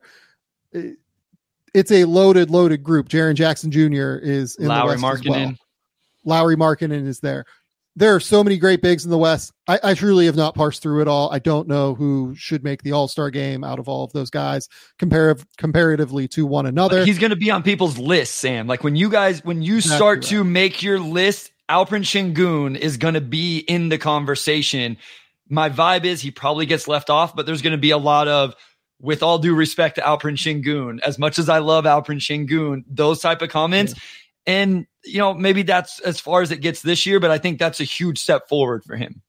It's a loaded, loaded group. Jaren Jackson Jr. is in the Lowry West as well. Lauri Markkanen is there. there are so many great bigs in the West. I, I, truly have not parsed through it all. I don't know who should make the All Star game out of all of those guys, comparative comparatively to one another. He's going to be on people's lists, Sam. Like when you guys, when you start right. to make your list, Alperen Sengun is going to be in the conversation. My vibe is he probably gets left off, but there's going to be a lot of with all due respect to Alperen Sengun, as much as I love Alperen Sengun, those type of comments. Yeah. And, you know, maybe that's as far as it gets this year, but I think that's a huge step forward for him.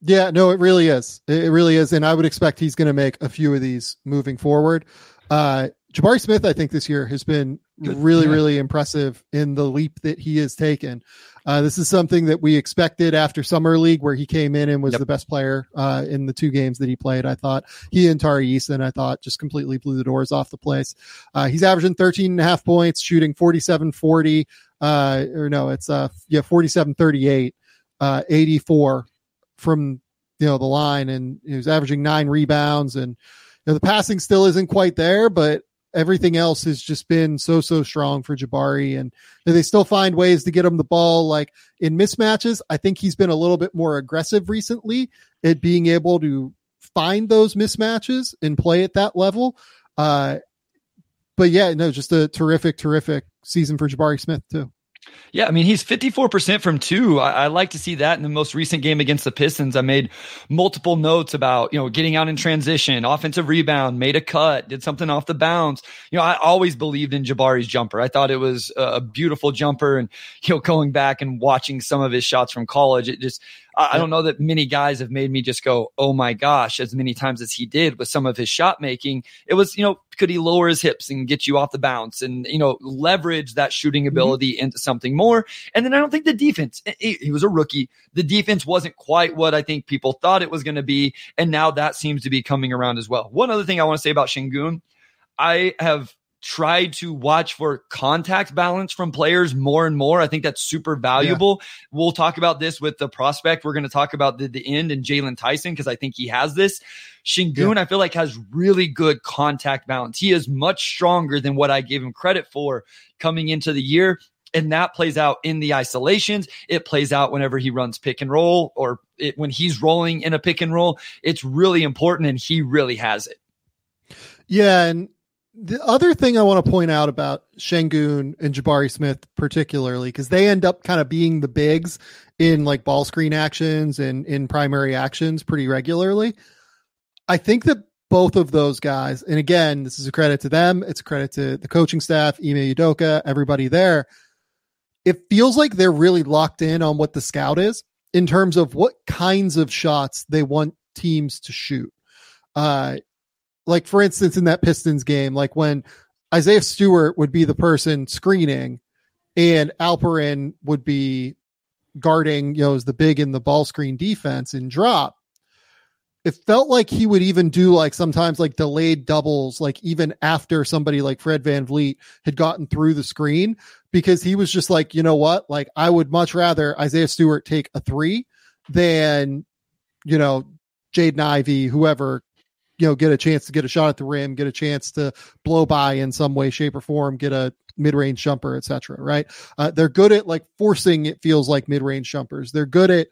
Yeah, no, it really is. It really is. And I would expect he's going to make a few of these moving forward. Uh, Jabari Smith, I think this year has been really, yeah. really impressive in the leap that he has taken. Uh, this is something that we expected after summer league, where he came in and was yep. the best player uh, in the two games that he played. I thought he and Tari Eason, I thought, just completely blew the doors off the place. Uh, he's averaging 13 and a half points, shooting 47 40, uh, or no, it's uh, yeah, 47 38, uh, 84 from you know the line, and he was averaging nine rebounds and. You know, the passing still isn't quite there, but everything else has just been so so strong for Jabari, and they still find ways to get him the ball. Like in mismatches, I think he's been a little bit more aggressive recently at being able to find those mismatches and play at that level. Uh, but yeah, no, just a terrific, terrific season for Jabari Smith too. Yeah, I mean, he's 54% from two. I, I, like to see that in the most recent game against the Pistons. I made multiple notes about, you know, getting out in transition, offensive rebound, made a cut, did something off the bounce. You know, I always believed in Jabari's jumper. I thought it was a beautiful jumper. And, you know, going back and watching some of his shots from college, it just, I, I don't know that many guys have made me just go, oh my gosh, as many times as he did with some of his shot making. It was, you know, could he lower his hips and get you off the bounce and, you know, leverage that shooting mm-hmm. ability mm-hmm. into something more? And then I don't think the defense, he, he was a rookie. The defense wasn't quite what I think people thought it was going to be. And now that seems to be coming around as well. One other thing I want to say about Sengun, I have tried to watch for contact balance from players more and more. I think that's super valuable. Yeah. We'll talk about this with the prospect. We're going to talk about the, the end and Jaylon Tyson because I think he has this. Sengun, yeah. I feel like has really good contact balance. He is much stronger than what I gave him credit for coming into the year. And that plays out in the isolations. It plays out whenever he runs pick and roll or it, when he's rolling in a pick and roll. It's really important and he really has it. Yeah. And the other thing I want to point out about Sengun and Jabari Smith, particularly, because they end up kind of being the bigs in like ball screen actions and in primary actions pretty regularly. I think that both of those guys, and again, this is a credit to them, it's a credit to the coaching staff, Ime Udoka, everybody there. It feels like they're really locked in on what the scout is in terms of what kinds of shots they want teams to shoot. Uh, like for instance in that Pistons game, like when Isaiah Stewart would be the person screening and Alperen would be guarding, you know, as the big in the ball screen defense and drop. It felt like he would even do like sometimes like delayed doubles, like even after somebody like Fred VanVleet had gotten through the screen, because he was just like, you know what? Like I would much rather Isaiah Stewart take a three than, you know, Jaden Ivey, whoever you know get a chance to get a shot at the rim, get a chance to blow by in some way, shape, or form, get a mid-range jumper, etc. Right? Uh, they're good at like forcing. It feels like mid-range jumpers. They're good at.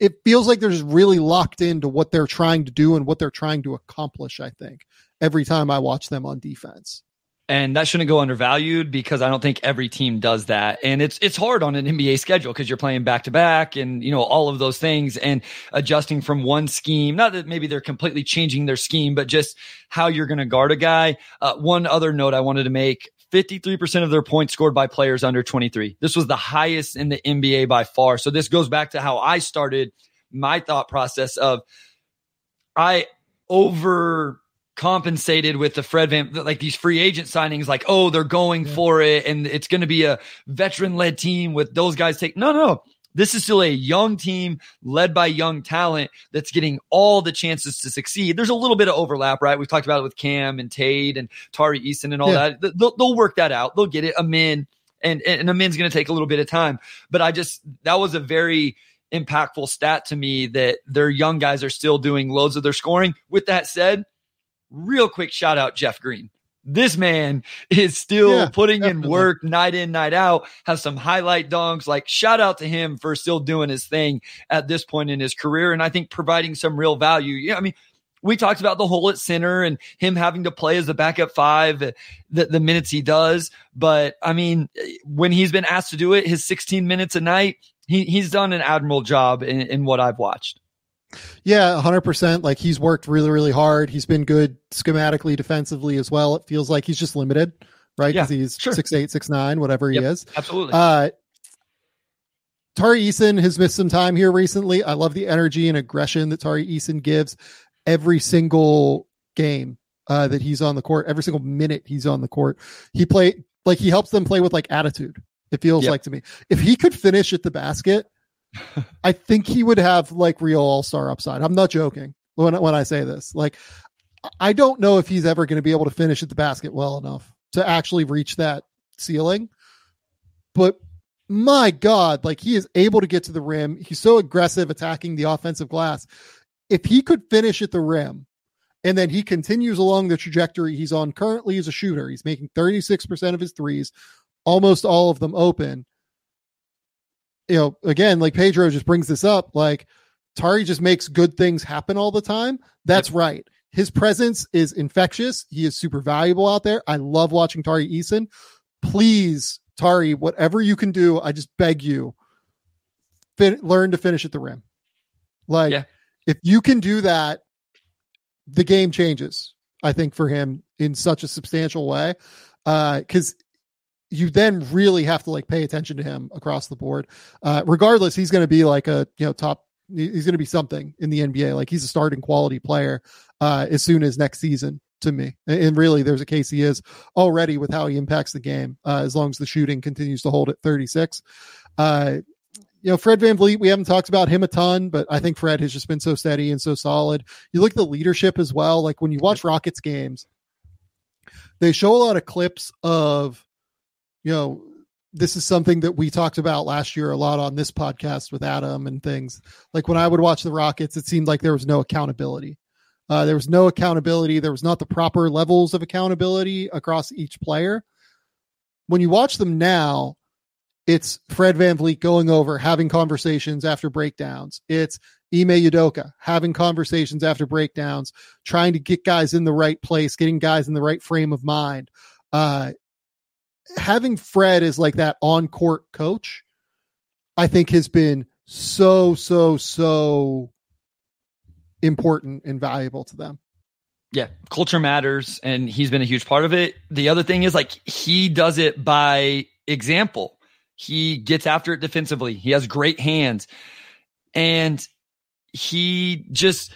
It feels like they're just really locked into what they're trying to do and what they're trying to accomplish. I think every time I watch them on defense and that shouldn't go undervalued because I don't think every team does that. And it's it's hard on an NBA schedule because you're playing back to back and you know all of those things and adjusting from one scheme. Not that maybe they're completely changing their scheme, but just how you're going to guard a guy. Uh, one other note I wanted to make. 53% of their points scored by players under 23. This was the highest in the NBA by far. So this goes back to how I started my thought process of I over compensated with the Fred Van, like these free agent signings, like, oh, they're going for it and it's going to be a veteran led team with those guys take. No, no, this is still a young team led by young talent that's getting all the chances to succeed. There's a little bit of overlap, right? We've talked about it with Cam and Tade and Tari Eason and all yeah. that. They'll, they'll, work that out. They'll get it. Amen and, and Amen's going to take a little bit of time, but I just, that was a very, impactful stat to me that their young guys are still doing loads of their scoring. With that said, real quick shout out Jeff Green. This man is still yeah, putting definitely. in work night in, night out, has some highlight dunks. Like, shout out to him for still doing his thing at this point in his career. And I think providing some real value. Yeah, I mean, we talked about the hole at center and him having to play as a backup five, the, the minutes he does. But I mean, when he's been asked to do it, his 16 minutes a night, he, he's done an admirable job in, in what I've watched. Yeah, 100%. Like he's worked really, really hard. He's been good schematically, defensively as well. It feels like he's just limited, right? Because yeah, he's sure. six eight, six nine, whatever yep, he is. Absolutely. Uh, Tari Eason has missed some time here recently. I love the energy and aggression that Tari Eason gives every single game uh, that he's on the court, every single minute he's on the court. He play like he helps them play with like attitude. It feels yep. like to me. If he could finish at the basket, I think he would have like real all star upside. I'm not joking when when I say this. Like, I don't know if he's ever going to be able to finish at the basket well enough to actually reach that ceiling. But my God, like he is able to get to the rim. He's so aggressive attacking the offensive glass. If he could finish at the rim and then he continues along the trajectory he's on currently as a shooter, he's making 36% of his threes, almost all of them open you know, again, like Pedro just brings this up, like Tari just makes good things happen all the time. That's yep. right. His presence is infectious. He is super valuable out there. I love watching Tari Eason. Please, Tari, whatever you can do, I just beg you, fin- learn to finish at the rim. Like, yeah. if you can do that, the game changes. I think for him in such a substantial way, because uh, you then really have to like pay attention to him across the board. Uh, regardless, he's going to be like a you know top. He's going to be something in the NBA. Like he's a starting quality player uh, as soon as next season. To me, and really, there's a case he is already with how he impacts the game. Uh, as long as the shooting continues to hold at 36. Uh, you know, Fred VanVleet, we haven't talked about him a ton, but I think Fred has just been so steady and so solid. You look at the leadership as well. Like when you watch Rockets games, they show a lot of clips of you know, this is something that we talked about last year a lot on this podcast with Adam and things. Like when I would watch the Rockets, it seemed like there was no accountability. Uh, there was no accountability. There was not the proper levels of accountability across each player. When you watch them now, it's Fred VanVleet going over, having conversations after breakdowns. It's Ime Udoka having conversations after breakdowns, trying to get guys in the right place, getting guys in the right frame of mind. Uh, having Fred as like that on court coach, I think has been so, so, so important and valuable to them. Yeah, culture matters, and he's been a huge part of it. The other thing is like he does it by example. He gets after it defensively. He has great hands, and he just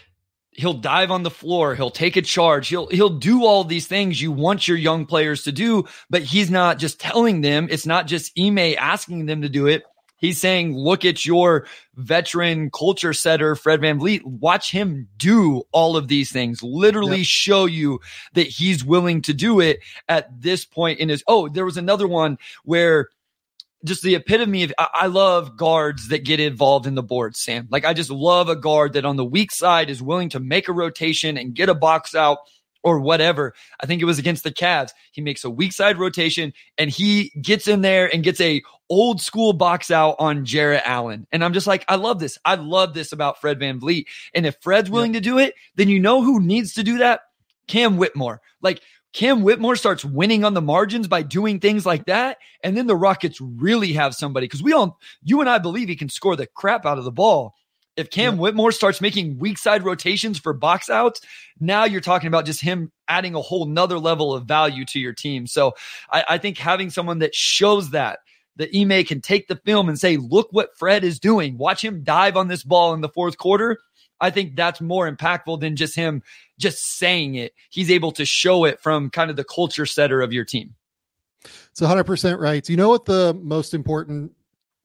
he'll dive on the floor he'll take a charge he'll he'll do all these things you want your young players to do but he's not just telling them it's not just Ime asking them to do it. He's saying look at your veteran culture setter Fred VanVleet watch him do all of these things. Literally yep. show you that he's willing to do it at this point in his oh there was another one where just the epitome of I, love guards that get involved in the board, Sam. Like I just love a guard that on the weak side is willing to make a rotation and get a box out or whatever. I think it was against the Cavs. He makes a weak side rotation and he gets in there and gets a old school box out on Jarrett Allen. And I'm just like, I love this. I love this about Fred Van VanVleet. And if Fred's willing yeah. to do it, then you know who needs to do that? Cam Whitmore. Like Cam Whitmore starts winning on the margins by doing things like that. And then the Rockets really have somebody because we all, you and I believe he can score the crap out of the ball. If Cam yeah. Whitmore starts making weak side rotations for box outs, now you're talking about just him adding a whole nother level of value to your team. So I, I think having someone that shows that, the Ime can take the film and say, look what Fred is doing. Watch him dive on this ball in the fourth quarter. I think that's more impactful than just him just saying it. He's able to show it from kind of the culture setter of your team. It's 100% right. You know what the most important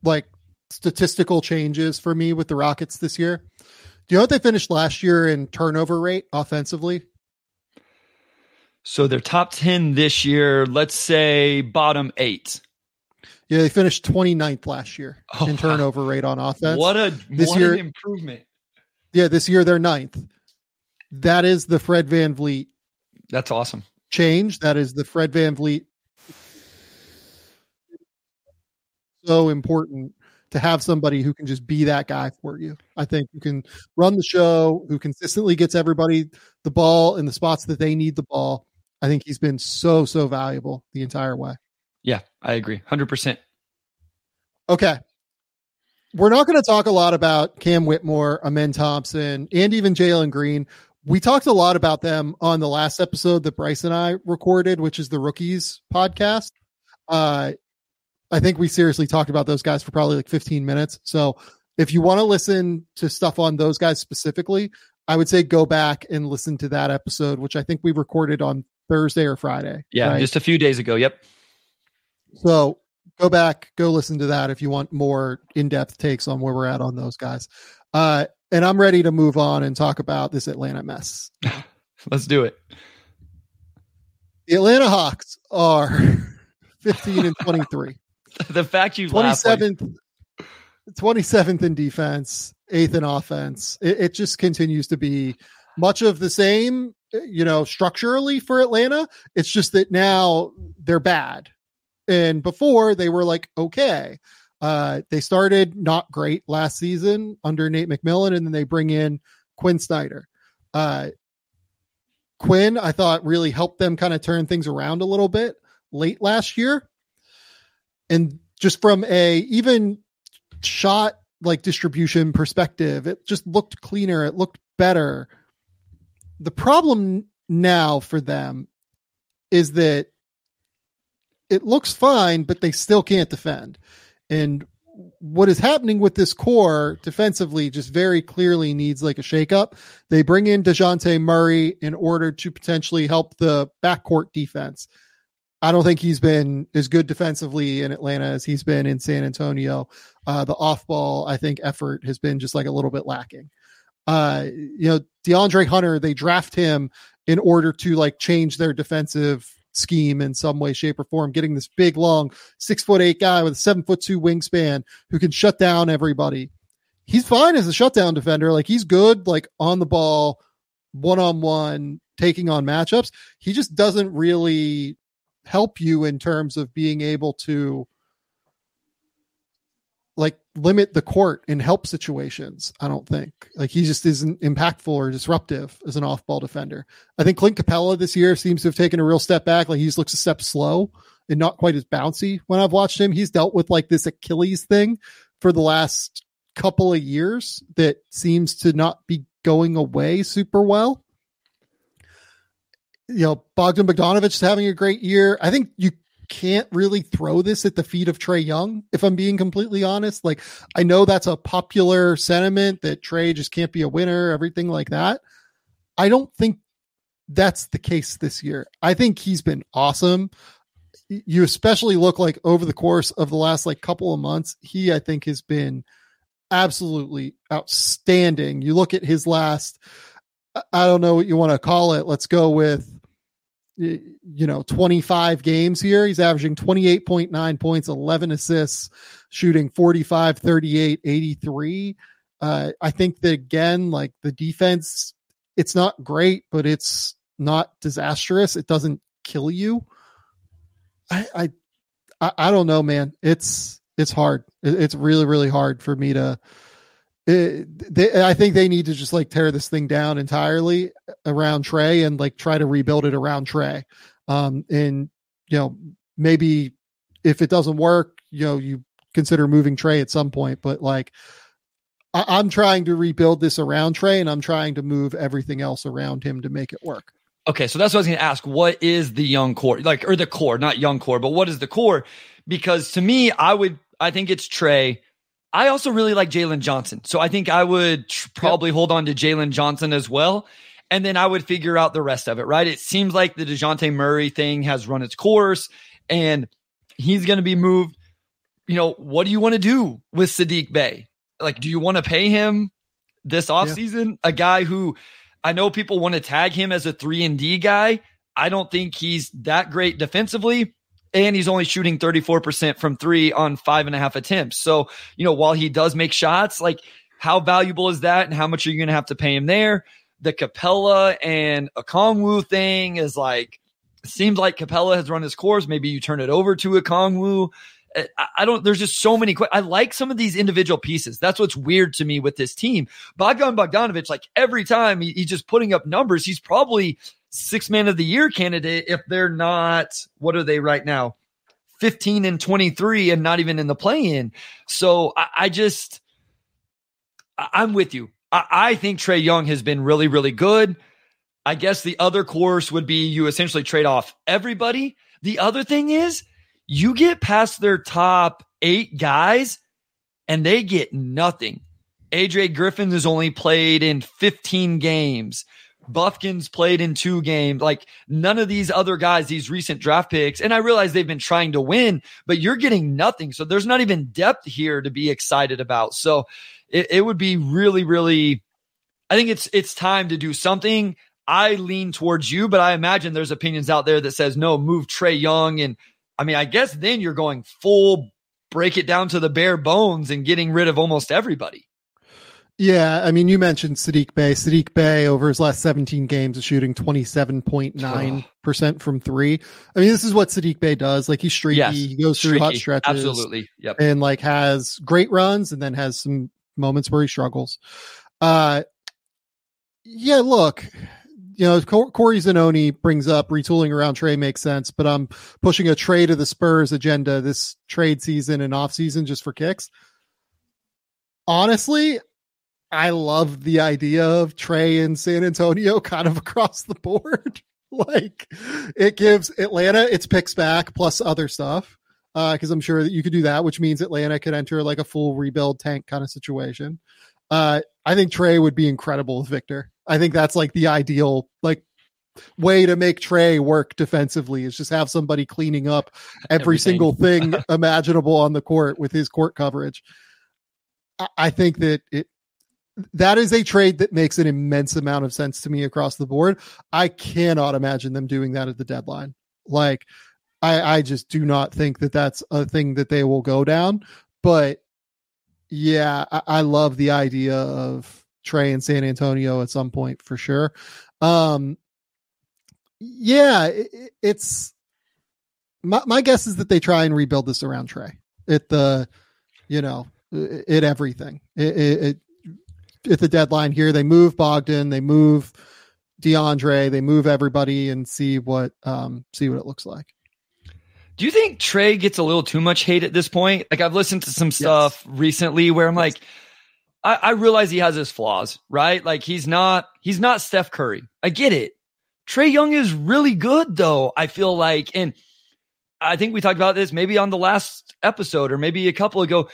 like statistical changes for me with the Rockets this year? Do you know what they finished last year in turnover rate offensively? So they're top 10 this year, let's say bottom 8. Yeah, they finished 29th last year oh, in turnover wow. rate on offense. What a this what year, improvement. Yeah, this year they're ninth. That is the Fred Van VanVleet. That's awesome. change. That is the Fred Van VanVleet. So important to have somebody who can just be that guy for you. I think who can run the show, who consistently gets everybody the ball in the spots that they need the ball. I think he's been so, so valuable the entire way. Yeah, I agree. 100%. Okay. We're not going to talk a lot about Cam Whitmore, Amen Thompson, and even Jalen Green. We talked a lot about them on the last episode that Bryce and I recorded, which is the Rookies podcast. Uh, I think we seriously talked about those guys for probably like 15 minutes. So if you want to listen to stuff on those guys specifically, I would say go back and listen to that episode, which I think we recorded on Thursday or Friday. Yeah, right? just a few days ago. Yep. So go back, go listen to that if you want more in depth takes on where we're at on those guys. Uh, and I'm ready to move on and talk about this Atlanta mess. [laughs] Let's do it. The Atlanta Hawks are [laughs] 15 and 23. [laughs] the fact you 27th, like- 27th in defense, eighth in offense. It, it just continues to be much of the same, you know, structurally for Atlanta. It's just that now they're bad and before they were like okay. Uh, they started not great last season under Nate McMillan, and then they bring in Quin Snyder. Uh, Quin, I thought, really helped them kind of turn things around a little bit late last year. And just from a even shot like distribution perspective, it just looked cleaner. It looked better. The problem now for them is that it looks fine, but they still can't defend. And what is happening with this core defensively just very clearly needs like a shakeup. They bring in DeJounte Murray in order to potentially help the backcourt defense. I don't think he's been as good defensively in Atlanta as he's been in San Antonio. Uh, the off ball, I think, effort has been just like a little bit lacking. Uh, you know, DeAndre Hunter, they draft him in order to like change their defensive scheme in some way, shape, or form, getting this big, long, six foot eight guy with a seven foot two wingspan who can shut down everybody. He's fine as a shutdown defender. Like he's good, like on the ball, one on one, taking on matchups. He just doesn't really help you in terms of being able to like limit the court in help situations. I don't think like he just isn't impactful or disruptive as an off ball defender. I think Clint Capela this year seems to have taken a real step back. Like he just looks a step slow and not quite as bouncy when I've watched him. He's dealt with like this Achilles thing for the last couple of years that seems to not be going away super well. You know, Bogdan Bogdanovich is having a great year. I think you can't really throw this at the feet of Trae Young, if I'm being completely honest. Like, I know that's a popular sentiment that Trae just can't be a winner, everything like that. I don't think that's the case this year. I think he's been awesome. You especially look like over the course of the last like couple of months, he I think has been absolutely outstanding. You look at his last I don't know what you want to call it. Let's go with you know 25 games here. He's averaging 28.9 points 11 assists shooting 45 38 83 uh, i think that again like the defense it's not great but it's not disastrous. It doesn't kill you. I i i don't know man. It's it's hard. It's really really hard for me to they, I think they need to just like tear this thing down entirely around Trae and like try to rebuild it around Trae. Um, and you know, maybe if it doesn't work, you know, you consider moving Trae at some point. But like, I, am trying to rebuild this around Trae and I'm trying to move everything else around him to make it work. Okay, so that's what I was going to ask. What is the young core like, or the core, not young core, but what is the core? Because to me, I would, I think it's Trae. I also really like Jalen Johnson. So I think I would tr- probably yep. hold on to Jalen Johnson as well. And then I would figure out the rest of it, right? It seems like the DeJounte Murray thing has run its course and he's going to be moved. You know, what do you want to do with Saddiq Bey? Like, do you want to pay him this offseason? Yeah. A guy who I know people want to tag him as a three and D guy. I don't think he's that great defensively and he's only shooting 34% from three on five and a half attempts. So, you know, while he does make shots, like how valuable is that and how much are you going to have to pay him there? The Capela and Okongwu thing is like, seems like Capela has run his course. Maybe you turn it over to Okongwu. Uh, I don't, there's just so many. I like some of these individual pieces. That's what's weird to me with this team. Bogdan Bogdanovich, like every time he, he's just putting up numbers, he's probably six man of the year candidate if they're not, what are they right now? 15 and 23 and not even in the play in. So I, I just, I, am with you. I, I think Trae Young has been really, really good. I guess the other course would be you essentially trade off everybody. The other thing is, you get past their top eight guys and they get nothing. AJ Griffin has only played in 15 games. Bufkin's played in two games. Like none of these other guys, these recent draft picks, and I realize they've been trying to win, but you're getting nothing. So there's not even depth here to be excited about. So it, it would be really, really, I think it's it's time to do something. I lean towards you, but I imagine there's opinions out there that says no, move Trae Young. And I mean, I guess then you're going full break it down to the bare bones and getting rid of almost everybody. Yeah, I mean, you mentioned Saddiq Bey. Saddiq Bey over his last 17 games is shooting 27.9% from three. I mean, this is what Saddiq Bey does. Like he's streaky. Yes, he goes through streaky. hot stretches. Absolutely. Yep. And like has great runs and then has some moments where he struggles. Uh, yeah, look, you know, Corey Zanoni brings up retooling around Trae makes sense, but I'm pushing a trade of the Spurs agenda this trade season and off season just for kicks. Honestly, I love the idea of Trae in San Antonio [laughs] kind of across the board. [laughs] like it gives Atlanta its picks back plus other stuff. Uh, cause I'm sure that you could do that, which means Atlanta could enter like a full rebuild tank kind of situation. Uh, I think Trae would be incredible with Victor. I think that's like the ideal like way to make Trae work defensively is just have somebody cleaning up every Everything. single thing [laughs] imaginable on the court with his court coverage. I, I think that it that is a trade that makes an immense amount of sense to me across the board. I cannot imagine them doing that at the deadline. Like, I, I just do not think that that's a thing that they will go down. But yeah, I, I love the idea of Trae in San Antonio at some point for sure. Um, yeah, it, it's my, my guess is that they try and rebuild this around Trae at the, you know, at everything. It, it, at the deadline here. They move Bogdan, they move DeAndre, they move everybody and see what um see what it looks like. Do you think Trae gets a little too much hate at this point? Like I've listened to some stuff yes. recently where I'm like, I, I realize he has his flaws, right? Like he's not he's not Steph Curry. I get it. Trae Young is really good though. I feel like, and I think we talked about this maybe on the last episode or maybe a couple ago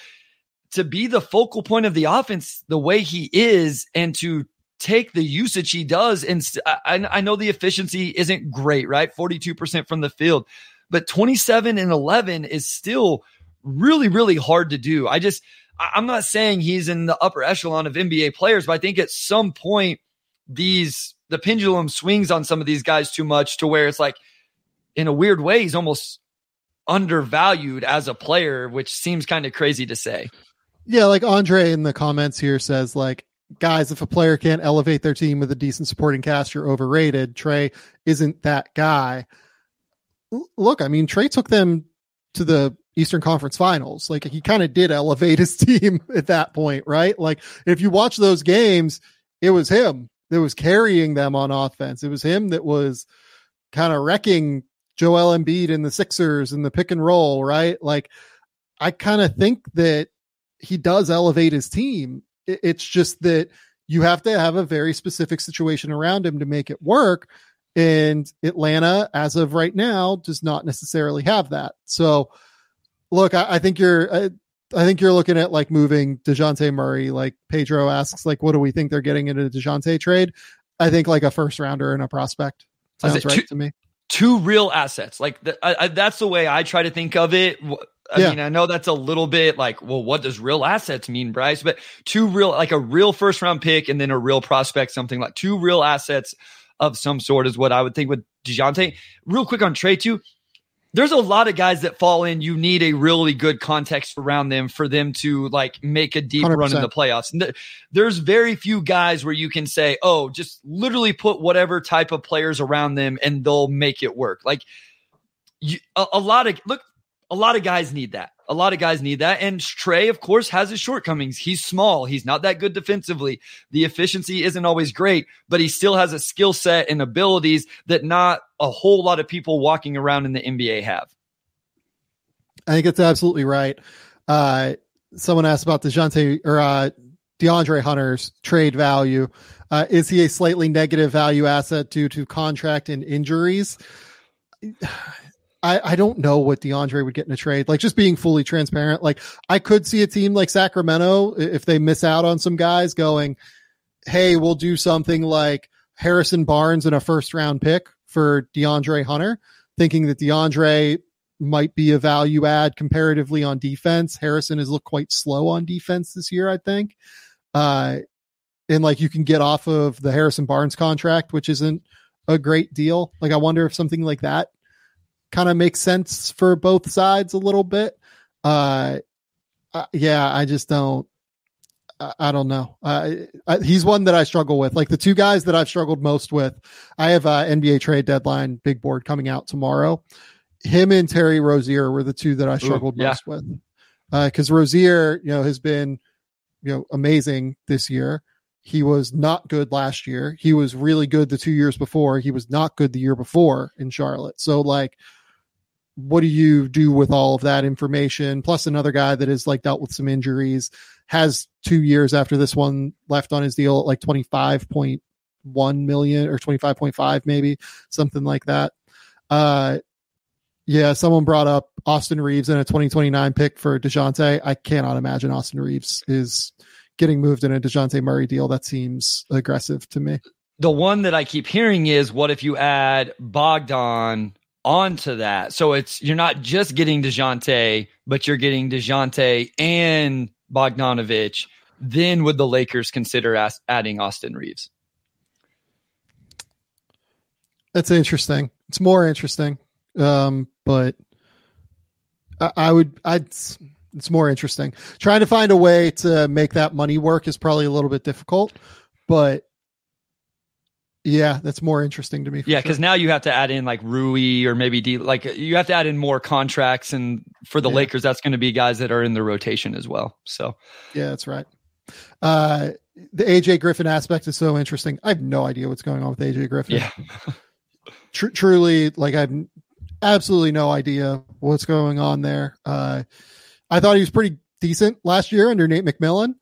to be the focal point of the offense the way he is and to take the usage he does. And I, I know the efficiency isn't great, right? 42% from the field, but 27 and 11 is still really, really hard to do. I just, I'm not saying he's in the upper echelon of NBA players, but I think at some point, these, the pendulum swings on some of these guys too much to where it's like, in a weird way, he's almost undervalued as a player, which seems kind of crazy to say. Yeah, like Andre in the comments here says, like, guys, if a player can't elevate their team with a decent supporting cast, you're overrated. Trae isn't that guy. Look, I mean, Trae took them to the Eastern Conference Finals. Like he kind of did elevate [laughs] his team at that point, right? Like if you watch those games, it was him that was carrying them on offense. It was him that was kind of wrecking Joel Embiid and the Sixers and the pick and roll, right? Like I kind of think that he does elevate his team. It's just that you have to have a very specific situation around him to make it work. And Atlanta, as of right now, does not necessarily have that. So, look, I, I think you're, I, I, think you're looking at like moving Dejounte Murray. Like Pedro asks, like, what do we think they're getting in a Dejounte trade? I think like a first rounder and a prospect sounds right two, to me. Two real assets, like the, I, that's the way I try to think of it. I yeah. mean, I know that's a little bit like, well, what does real assets mean, Bryce? But two real, like a real first round pick and then a real prospect, something like two real assets of some sort is what I would think with DeJounte. Real quick on Trae too. There's a lot of guys that fall in. You need a really good context around them for them to like make a deep 100%. run in the playoffs. There's very few guys where you can say, oh, just literally put whatever type of players around them and they'll make it work. Like you, a, a lot of look, a lot of guys need that. A lot of guys need that. And Trae, of course, has his shortcomings. He's small. He's not that good defensively. The efficiency isn't always great, but he still has a skill set and abilities that not a whole lot of people walking around in the NBA have. I think it's absolutely right. Uh, someone asked about DeJounte or uh, DeAndre Hunter's trade value. Uh, is he a slightly negative value asset due to contract and injuries? I, I don't know what DeAndre would get in a trade. Like just being fully transparent. Like I could see a team like Sacramento if they miss out on some guys going, Hey, we'll do something like Harrison Barnes and a first round pick for DeAndre Hunter, thinking that DeAndre might be a value add comparatively on defense. Harrison has looked quite slow on defense this year, I think. Uh, and like you can get off of the Harrison Barnes contract, which isn't a great deal. Like I wonder if something like that kind of makes sense for both sides a little bit. Uh, uh yeah, I just don't. I, I don't know. Uh, I, he's one that I struggle with. Like the two guys that I've struggled most with. I have a NBA trade deadline big board coming out tomorrow. Him and Terry Rozier were the two that I struggled Ooh, yeah. most with. Because uh, Rozier, you know, has been, you know, amazing this year. He was not good last year. He was really good the two years before. He was not good the year before in Charlotte. So like what do you do with all of that information? Plus another guy that has like dealt with some injuries, has two years after this one left on his deal at like 25.1 million or 25.5, maybe something like that. Uh, yeah, someone brought up Austin Reaves in a 2029 pick for Dejounte. I cannot imagine Austin Reaves is getting moved in a Dejounte Murray deal. That seems aggressive to me. The one that I keep hearing is what if you add Bogdan onto that. So it's you're not just getting Dejounte, but you're getting Dejounte and Bogdanovich. Then would the Lakers consider as- adding Austin Reaves? That's interesting. It's more interesting. Um, but I, I would I'd it's more interesting. Trying to find a way to make that money work is probably a little bit difficult, but yeah, that's more interesting to me. Yeah, because sure. now you have to add in like Rui or maybe D, like you have to add in more contracts, and for the yeah. Lakers, that's going to be guys that are in the rotation as well. So, yeah, that's right. Uh, the AJ Griffin aspect is so interesting. I have no idea what's going on with AJ Griffin. Yeah, [laughs] Tr- truly, like I have absolutely no idea what's going on there. Uh, I thought he was pretty decent last year under Nate McMillan.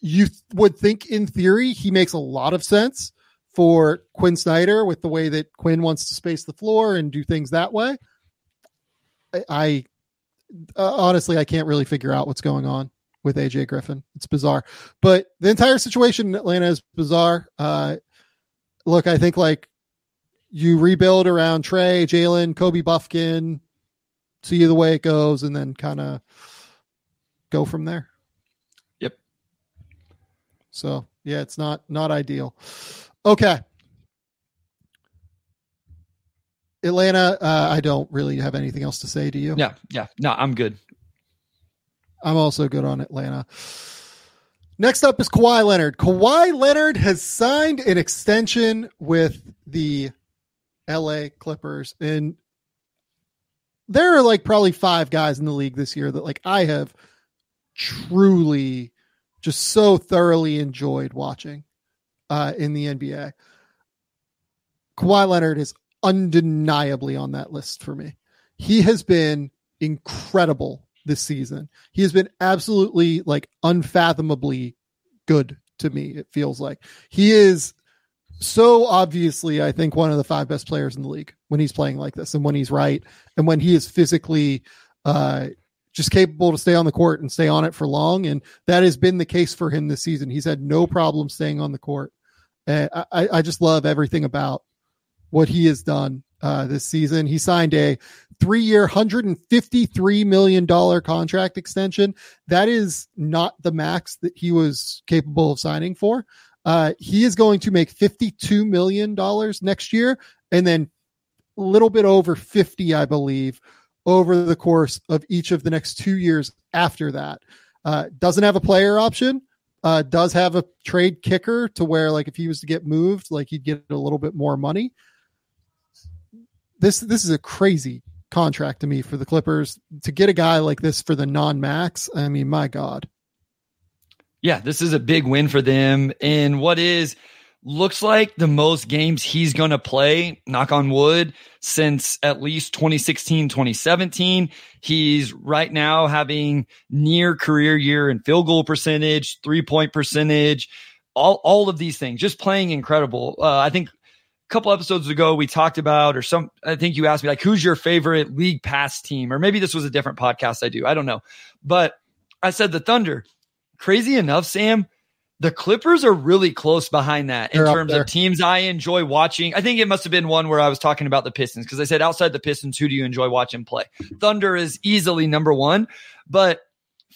You th- would think, in theory, he makes a lot of sense for Quin Snyder with the way that Quin wants to space the floor and do things that way. I, I uh, honestly, I can't really figure out what's going on with AJ Griffin. It's bizarre, but the entire situation in Atlanta is bizarre. Uh, look, I think like you rebuild around Trae, Jalen, Kobe Bufkin, see the way it goes, and then kind of go from there. Yep. So yeah, it's not not ideal. Okay. Atlanta, uh, I don't really have anything else to say. Do you? Yeah, yeah. No, I'm good. I'm also good on Atlanta. Next up is Kawhi Leonard. Kawhi Leonard has signed an extension with the LA Clippers. And there are like probably five guys in the league this year that like I have truly just so thoroughly enjoyed watching uh, in the NBA. Kawhi Leonard is undeniably on that list for me. He has been incredible this season. He has been absolutely like unfathomably good to me. It feels like he is so obviously, I think one of the five best players in the league when he's playing like this and when he's right and when he is physically uh, just capable to stay on the court and stay on it for long. And that has been the case for him this season. He's had no problem staying on the court. I, I just love everything about what he has done uh, this season. He signed a three year, $153 million contract extension. That is not the max that he was capable of signing for. Uh, he is going to make $52 million next year and then a little bit over 50, I believe, over the course of each of the next two years after that. Uh, doesn't have a player option. Uh, does have a trade kicker to where, like, if he was to get moved, like he'd get a little bit more money. This this is a crazy contract to me for the Clippers to get a guy like this for the non max. I mean, my God. Yeah, this is a big win for them. And what is looks like the most games he's going to play, knock on wood, since at least 2016, 2017. He's right now having near career year in field goal percentage, three point percentage, all, all of these things, just playing incredible. Uh, I think a couple episodes ago we talked about, or some, I think you asked me like, who's your favorite league pass team? Or maybe this was a different podcast I do. I don't know. But I said the Thunder. Crazy enough, Sam, the Clippers are really close behind that in They're up terms of teams I enjoy watching. I think it must have been one where I was talking about the Pistons because I said outside the Pistons, who do you enjoy watching play? Thunder is easily number one, but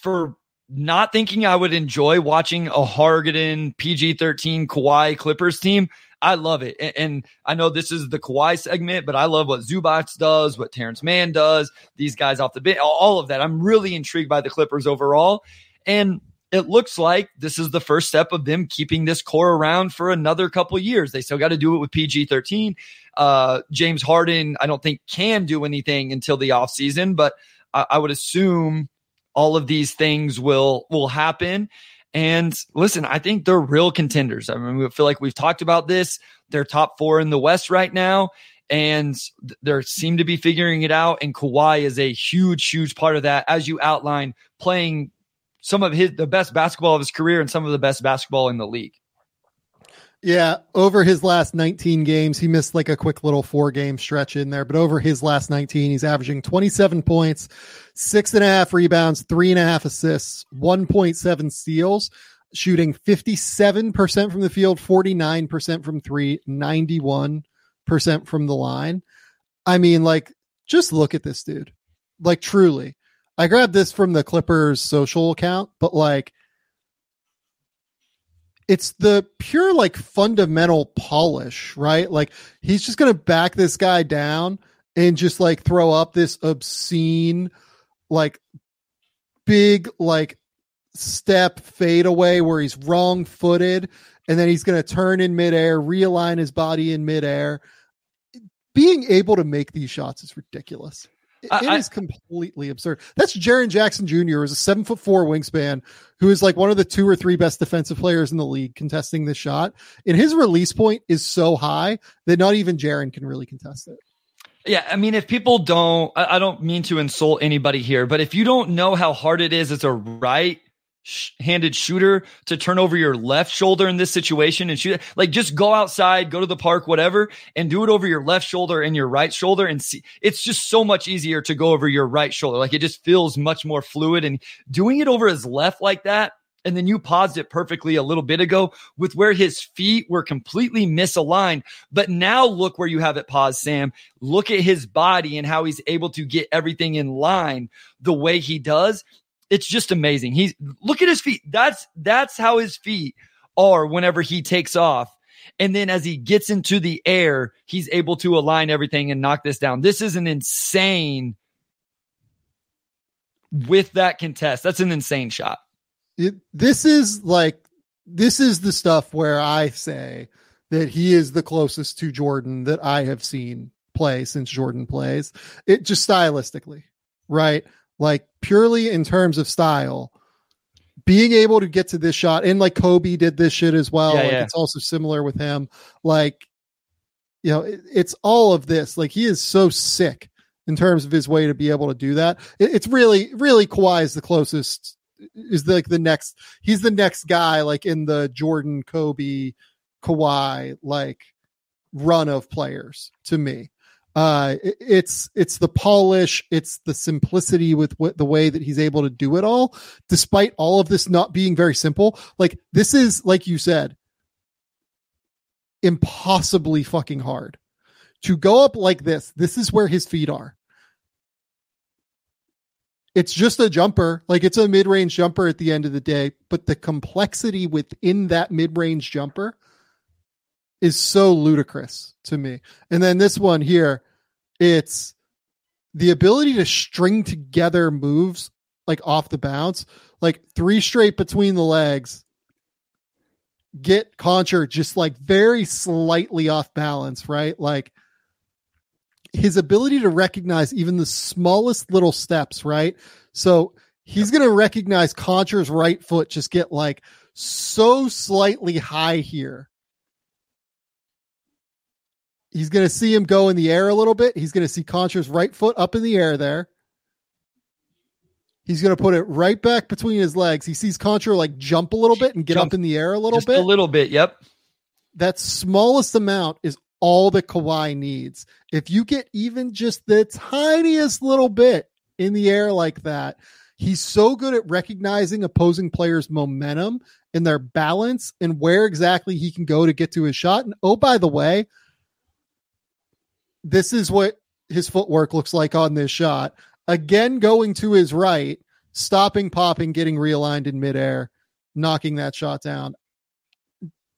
for not thinking I would enjoy watching a Hargadon PG 13 Kawhi Clippers team, I love it. And, and I know this is the Kawhi segment, but I love what Zubac does, what Terance Mann does, these guys off the bench, all of that. I'm really intrigued by the Clippers overall. And it looks like this is the first step of them keeping this core around for another couple years. They still got to do it with PG 13. Uh, James Harden, I don't think can do anything until the offseason, but I, I would assume all of these things will will happen. And listen, I think they're real contenders. I mean, we feel like we've talked about this. They're top four in the West right now, and they seem to be figuring it out. And Kawhi is a huge, huge part of that, as you outline, playing some of his the best basketball of his career and some of the best basketball in the league. Yeah, over his last 19 games, he missed like a quick little four game stretch in there, but over his last 19, he's averaging 27 points, six and a half rebounds, three and a half assists, 1.7 steals, shooting 57% from the field, 49% from three, 91% from the line. I mean, like, just look at this dude. Like, truly. I grabbed this from the Clippers social account, but like, it's the pure like fundamental polish, right? Like he's just going to back this guy down and just like throw up this obscene, like big, like step fade away where he's wrong footed. And then he's going to turn in midair, realign his body in midair. Being able to make these shots is ridiculous. It I- is completely absurd. That's Jaren Jackson Jr. is a seven foot four wingspan who is like one of the two or three best defensive players in the league contesting this shot. And his release point is so high that not even Jaren can really contest it. Yeah, I mean, if people don't, I, I don't mean to insult anybody here, but if you don't know how hard it is as a right handed shooter to turn over your left shoulder in this situation and shoot, like just go outside, go to the park, whatever, and do it over your left shoulder and your right shoulder and see. It's just so much easier to go over your right shoulder. Like it just feels much more fluid and doing it over his left like that. And then you paused it perfectly a little bit ago with where his feet were completely misaligned. But now look where you have it paused, Sam. Look at his body and how he's able to get everything in line the way he does. It's just amazing. He's look at his feet. That's that's how his feet are whenever he takes off. And then as he gets into the air, he's able to align everything and knock this down. This is an insane with that contest. That's an insane shot. it, this is like this is the stuff where I say that he is the closest to Jordan that I have seen play since Jordan plays. It just stylistically, right? Like purely in terms of style, being able to get to this shot and like Kobe did this shit as well. Yeah, like yeah. it's also similar with him. Like, you know, it, it's all of this. Like he is so sick in terms of his way to be able to do that. It, it's really, really Kawhi is the closest is like the next he's the next guy like in the Jordan Kobe Kawhi like run of players to me uh it's it's the polish it's the simplicity with what the way that he's able to do it all despite all of this not being very simple. Like this is like you said impossibly fucking hard. To go up like this this is where his feet are. It's just a jumper like it's a mid-range jumper at the end of the day but the complexity within that mid-range jumper is so ludicrous to me and then this one here it's the ability to string together moves like off the bounce, like three straight between the legs, get Konchar just like very slightly off balance, right? Like his ability to recognize even the smallest little steps, right? So he's going to recognize Konchar's right foot just get like so slightly high here. He's going to see him go in the air a little bit. He's going to see Konchar's right foot up in the air there. He's going to put it right back between his legs. He sees Konchar like jump a little bit and get jump. up in the air a little Just bit. A little bit, yep. That smallest amount is all that Kawhi needs. If you get even just the tiniest little bit in the air like that, he's so good at recognizing opposing players' momentum and their balance and where exactly he can go to get to his shot. And oh, by the way, this is what his footwork looks like on this shot again going to his right, stopping, popping, getting realigned in midair, knocking that shot down.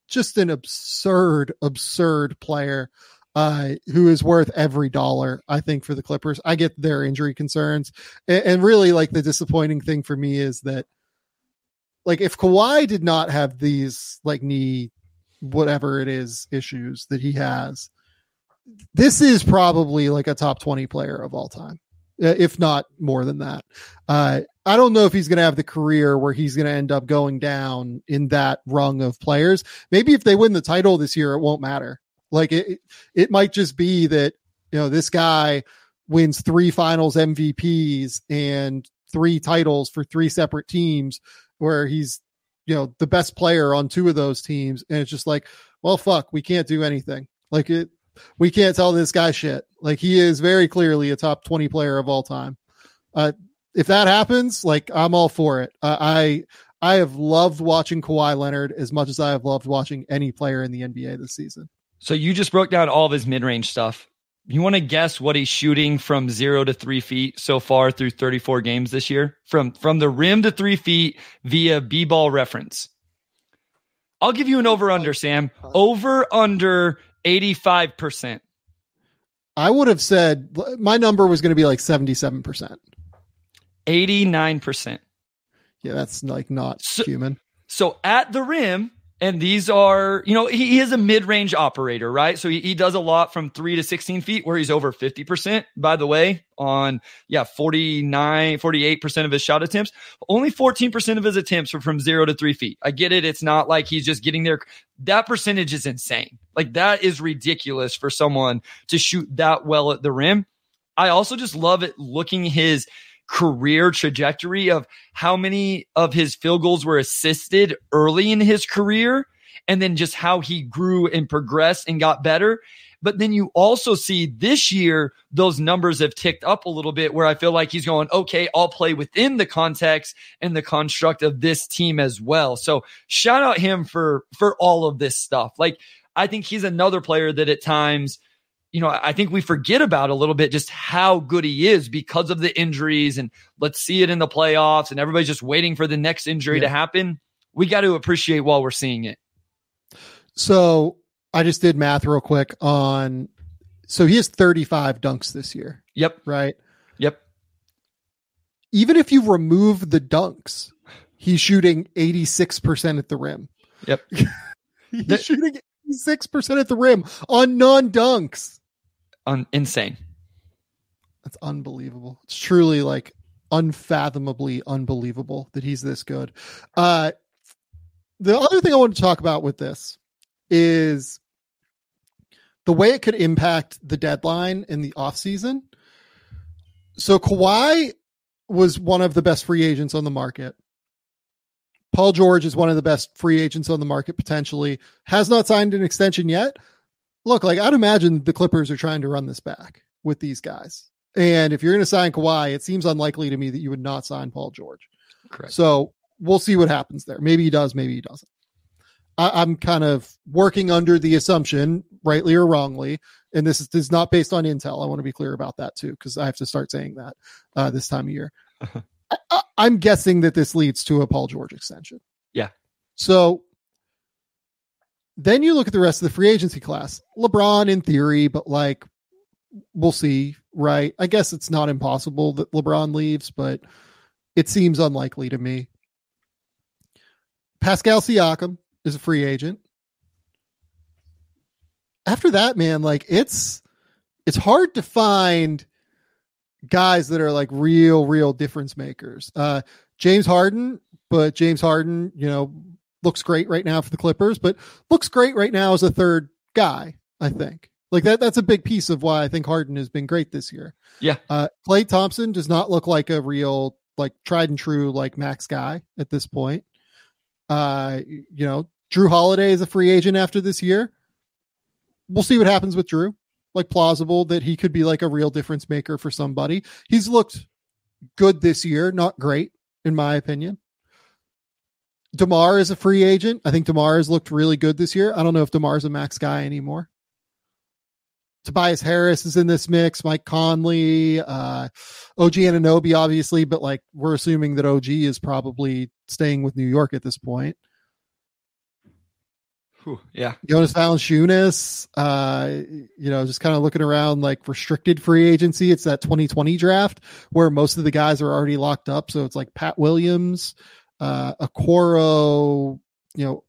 Just an absurd, absurd player uh, who is worth every dollar, I think, for the Clippers. I get their injury concerns. And, and really, like, the disappointing thing for me is that, like, if Kawhi did not have these, like, knee, whatever it is, issues that he has, this is probably like a top 20 player of all time. Uh, if not more than that. Uh, I don't know if he's going to have the career where he's going to end up going down in that rung of players. Maybe if they win the title this year, it won't matter. Like it, it might just be that you know this guy wins three Finals MVPs and three titles for three separate teams, where he's you know the best player on two of those teams, and it's just like, well, fuck, we can't do anything. Like it, we can't tell this guy shit. Like he is very clearly a top 20 player of all time. Uh, if that happens, like I'm all for it. Uh, I I have loved watching Kawhi Leonard as much as I have loved watching any player in the NBA this season. So you just broke down all of his mid-range stuff. You want to guess what he's shooting from zero to three feet so far through 34 games this year? From from the rim to three feet via B-ball reference. I'll give you an over under, Sam. Over under 85%. I would have said my number was going to be like 77%. 89%. Yeah, that's like not so, human. So at the rim, and these are, you know, he, he is a mid range operator, right? So he, he does a lot from three to 16 feet where he's over 50%, by the way, on, yeah, 49, 48% of his shot attempts. Only 14% of his attempts are from zero to three feet. I get it. It's not like he's just getting there. That percentage is insane. Like that is ridiculous for someone to shoot that well at the rim. I also just love it looking his career trajectory of how many of his field goals were assisted early in his career and then just how he grew and progressed and got better. But then you also see this year, those numbers have ticked up a little bit where I feel like he's going, okay, I'll play within the context and the construct of this team as well. So shout out him for, for all of this stuff. Like, I think he's another player that at times you know, I think we forget about a little bit just how good he is because of the injuries and let's see it in the playoffs and everybody's just waiting for the next injury yeah. to happen. We got to appreciate while we're seeing it. So I just did math real quick on so he has 35 dunks this year. Yep. Right. Yep. Even if you remove the dunks, he's shooting 86% at the rim. Yep. [laughs] he's the, shooting 86% at the rim on non dunks. Un- insane. That's unbelievable. It's truly like unfathomably unbelievable that he's this good. Uh, the other thing I want to talk about with this is the way it could impact the deadline in the offseason. So Kawhi was one of the best free agents on the market. Paul George is one of the best free agents on the market potentially. Has not signed an extension yet. Look, like I'd imagine the Clippers are trying to run this back with these guys. And if you're going to sign Kawhi, it seems unlikely to me that you would not sign Paul George. Correct. So we'll see what happens there. Maybe he does, maybe he doesn't. I, am kind of working under the assumption, rightly or wrongly, and this is, this is not based on intel. I want to be clear about that too, because I have to start saying that uh, this time of year. I, I'm guessing that this leads to a Paul George extension. Yeah. So then you look at the rest of the free agency class. LeBron in theory, but like we'll see, right? I guess it's not impossible that LeBron leaves, but it seems unlikely to me. Pascal Siakam is a free agent. After that, man, like it's it's hard to find guys that are like real, real difference makers. Uh James Harden, but James Harden, you know, looks great right now for the Clippers, but looks great right now as a third guy, I think. Like that that's a big piece of why I think Harden has been great this year. Yeah. Uh Klay Thompson does not look like a real like tried and true like max guy at this point. Uh you know, Jrue Holiday is a free agent after this year. We'll see what happens with Jrue. Like plausible that he could be like a real difference maker for somebody. He's looked good this year, not great in my opinion. DeMar is a free agent. I think DeMar has looked really good this year. I don't know if DeMar's a max guy anymore. Tobias Harris is in this mix. Mike Conley, uh, OG Anunoby, obviously, but like we're assuming that OG is probably staying with New York at this point. Whew, yeah. Jonas Valanciunas, uh, you know, just kind of looking around like restricted free agency. It's that 2020 draft where most of the guys are already locked up. So it's like Pat Williams, uh, Okoro, you know,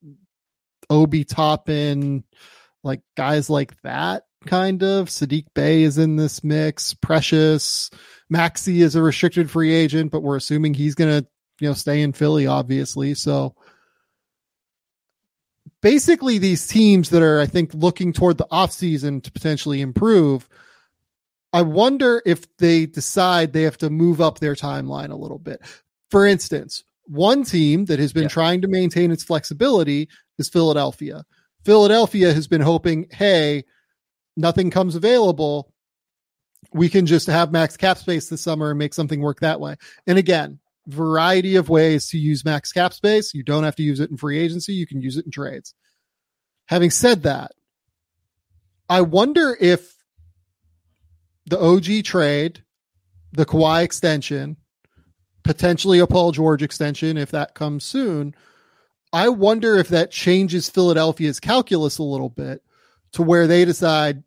Obi Toppin, like guys like that kind of. Saddiq Bey is in this mix. Precious. Maxey is a restricted free agent, but we're assuming he's going to, you know, stay in Philly, obviously. So basically these teams that are, I think, looking toward the offseason to potentially improve. I wonder if they decide they have to move up their timeline a little bit. For instance, one team that has been yeah. trying to maintain its flexibility is Philadelphia. Philadelphia has been hoping, hey, nothing comes available. We can just have max cap space this summer and make something work that way. And again, variety of ways to use max cap space. You don't have to use it in free agency. You can use it in trades. Having said that, I wonder if the OG trade, the Kawhi extension, potentially a Paul George extension, if that comes soon, I wonder if that changes Philadelphia's calculus a little bit to where they decide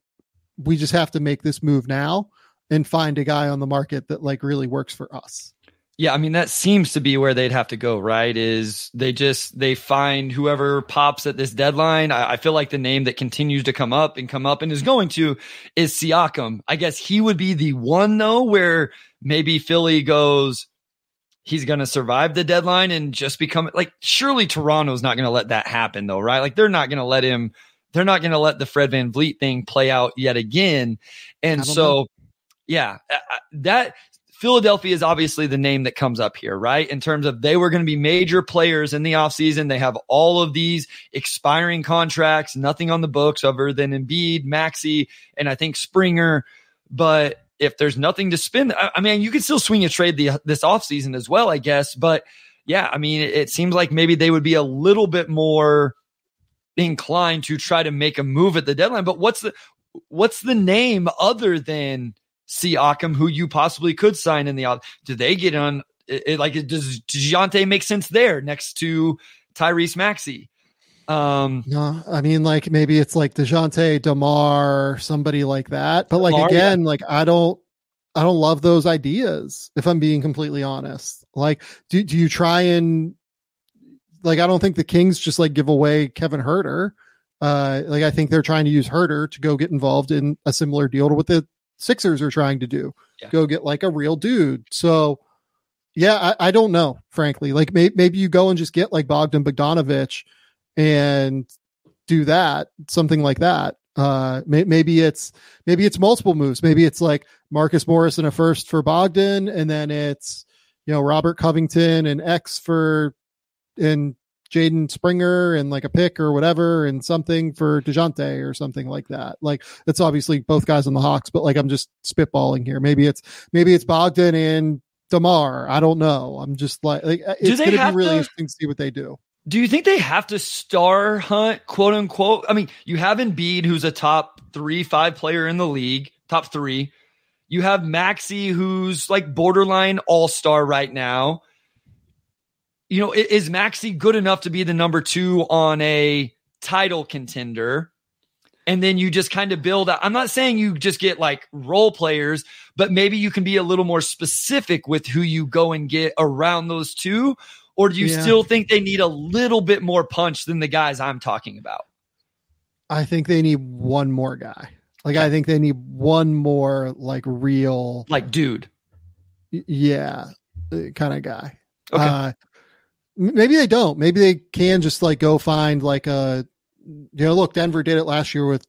we just have to make this move now and find a guy on the market that like really works for us. Yeah, I mean that seems to be where they'd have to go, right? Is they just they find whoever pops at this deadline. I, I, feel like the name that continues to come up and come up and is going to is Siakam. I guess he would be the one though, where maybe Philly goes, he's going to survive the deadline and just become like surely Toronto's not going to let that happen though, right? Like they're not going to let him they're not going to let the Fred VanVleet thing play out yet again. And so know. yeah, that Philadelphia is obviously the name that comes up here, right? In terms of they were going to be major players in the offseason. They have all of these expiring contracts, nothing on the books other than Embiid, Maxey, and I think Springer. But if there's nothing to spend, I, I mean, you can still swing a trade the, this offseason as well, I guess. But yeah, I mean, it, it seems like maybe they would be a little bit more inclined to try to make a move at the deadline. But what's the what's the name other than Siakam, who you possibly could sign in the. Do they get on? It, like, does Dejounte make sense there next to Tyrese Maxey? Um, no, I mean, like maybe it's like Dejounte, Demar, somebody like that. But like DeMar, again, yeah. like I don't, I don't love those ideas. If I'm being completely honest, like, do do you try and like I don't think the Kings just like give away Kevin Huerter. Uh, like I think they're trying to use Huerter to go get involved in a similar deal to what the Sixers are trying to do. Yeah. Go get like a real dude. So yeah, I, I don't know, frankly. Like may, maybe you go and just get like Bogdan Bogdanovich and do that, something like that. Uh, may, maybe it's maybe it's multiple moves. Maybe it's like Marcus Morris and a first for Bogdan, and then it's you know Robert Covington and X for and Jaden Springer and like a pick or whatever and something for Dejounte or something like that. Like it's obviously both guys on the Hawks, but like I'm just spitballing here. Maybe it's maybe it's Bogdan and Demar. I don't know. I'm just like, like uh, it's going to be really to, interesting to see what they do. Do you think they have to star hunt, quote unquote? I mean, you have Embiid, who's a top three, five player in the league, top three. You have Maxey, who's like borderline all star right now you know, is Maxey good enough to be the number two on a title contender? and then you just kind of build. Out. I'm not saying you just get like role players, but maybe you can be a little more specific with who you go and get around those two. Or do you yeah. still think they need a little bit more punch than the guys I'm talking about? I think they need one more guy. Like I think they need one more like real like dude. Yeah, uh, kind of guy. Okay. Uh, maybe they don't. Maybe they can just like go find like a you know, look, Denver did it last year with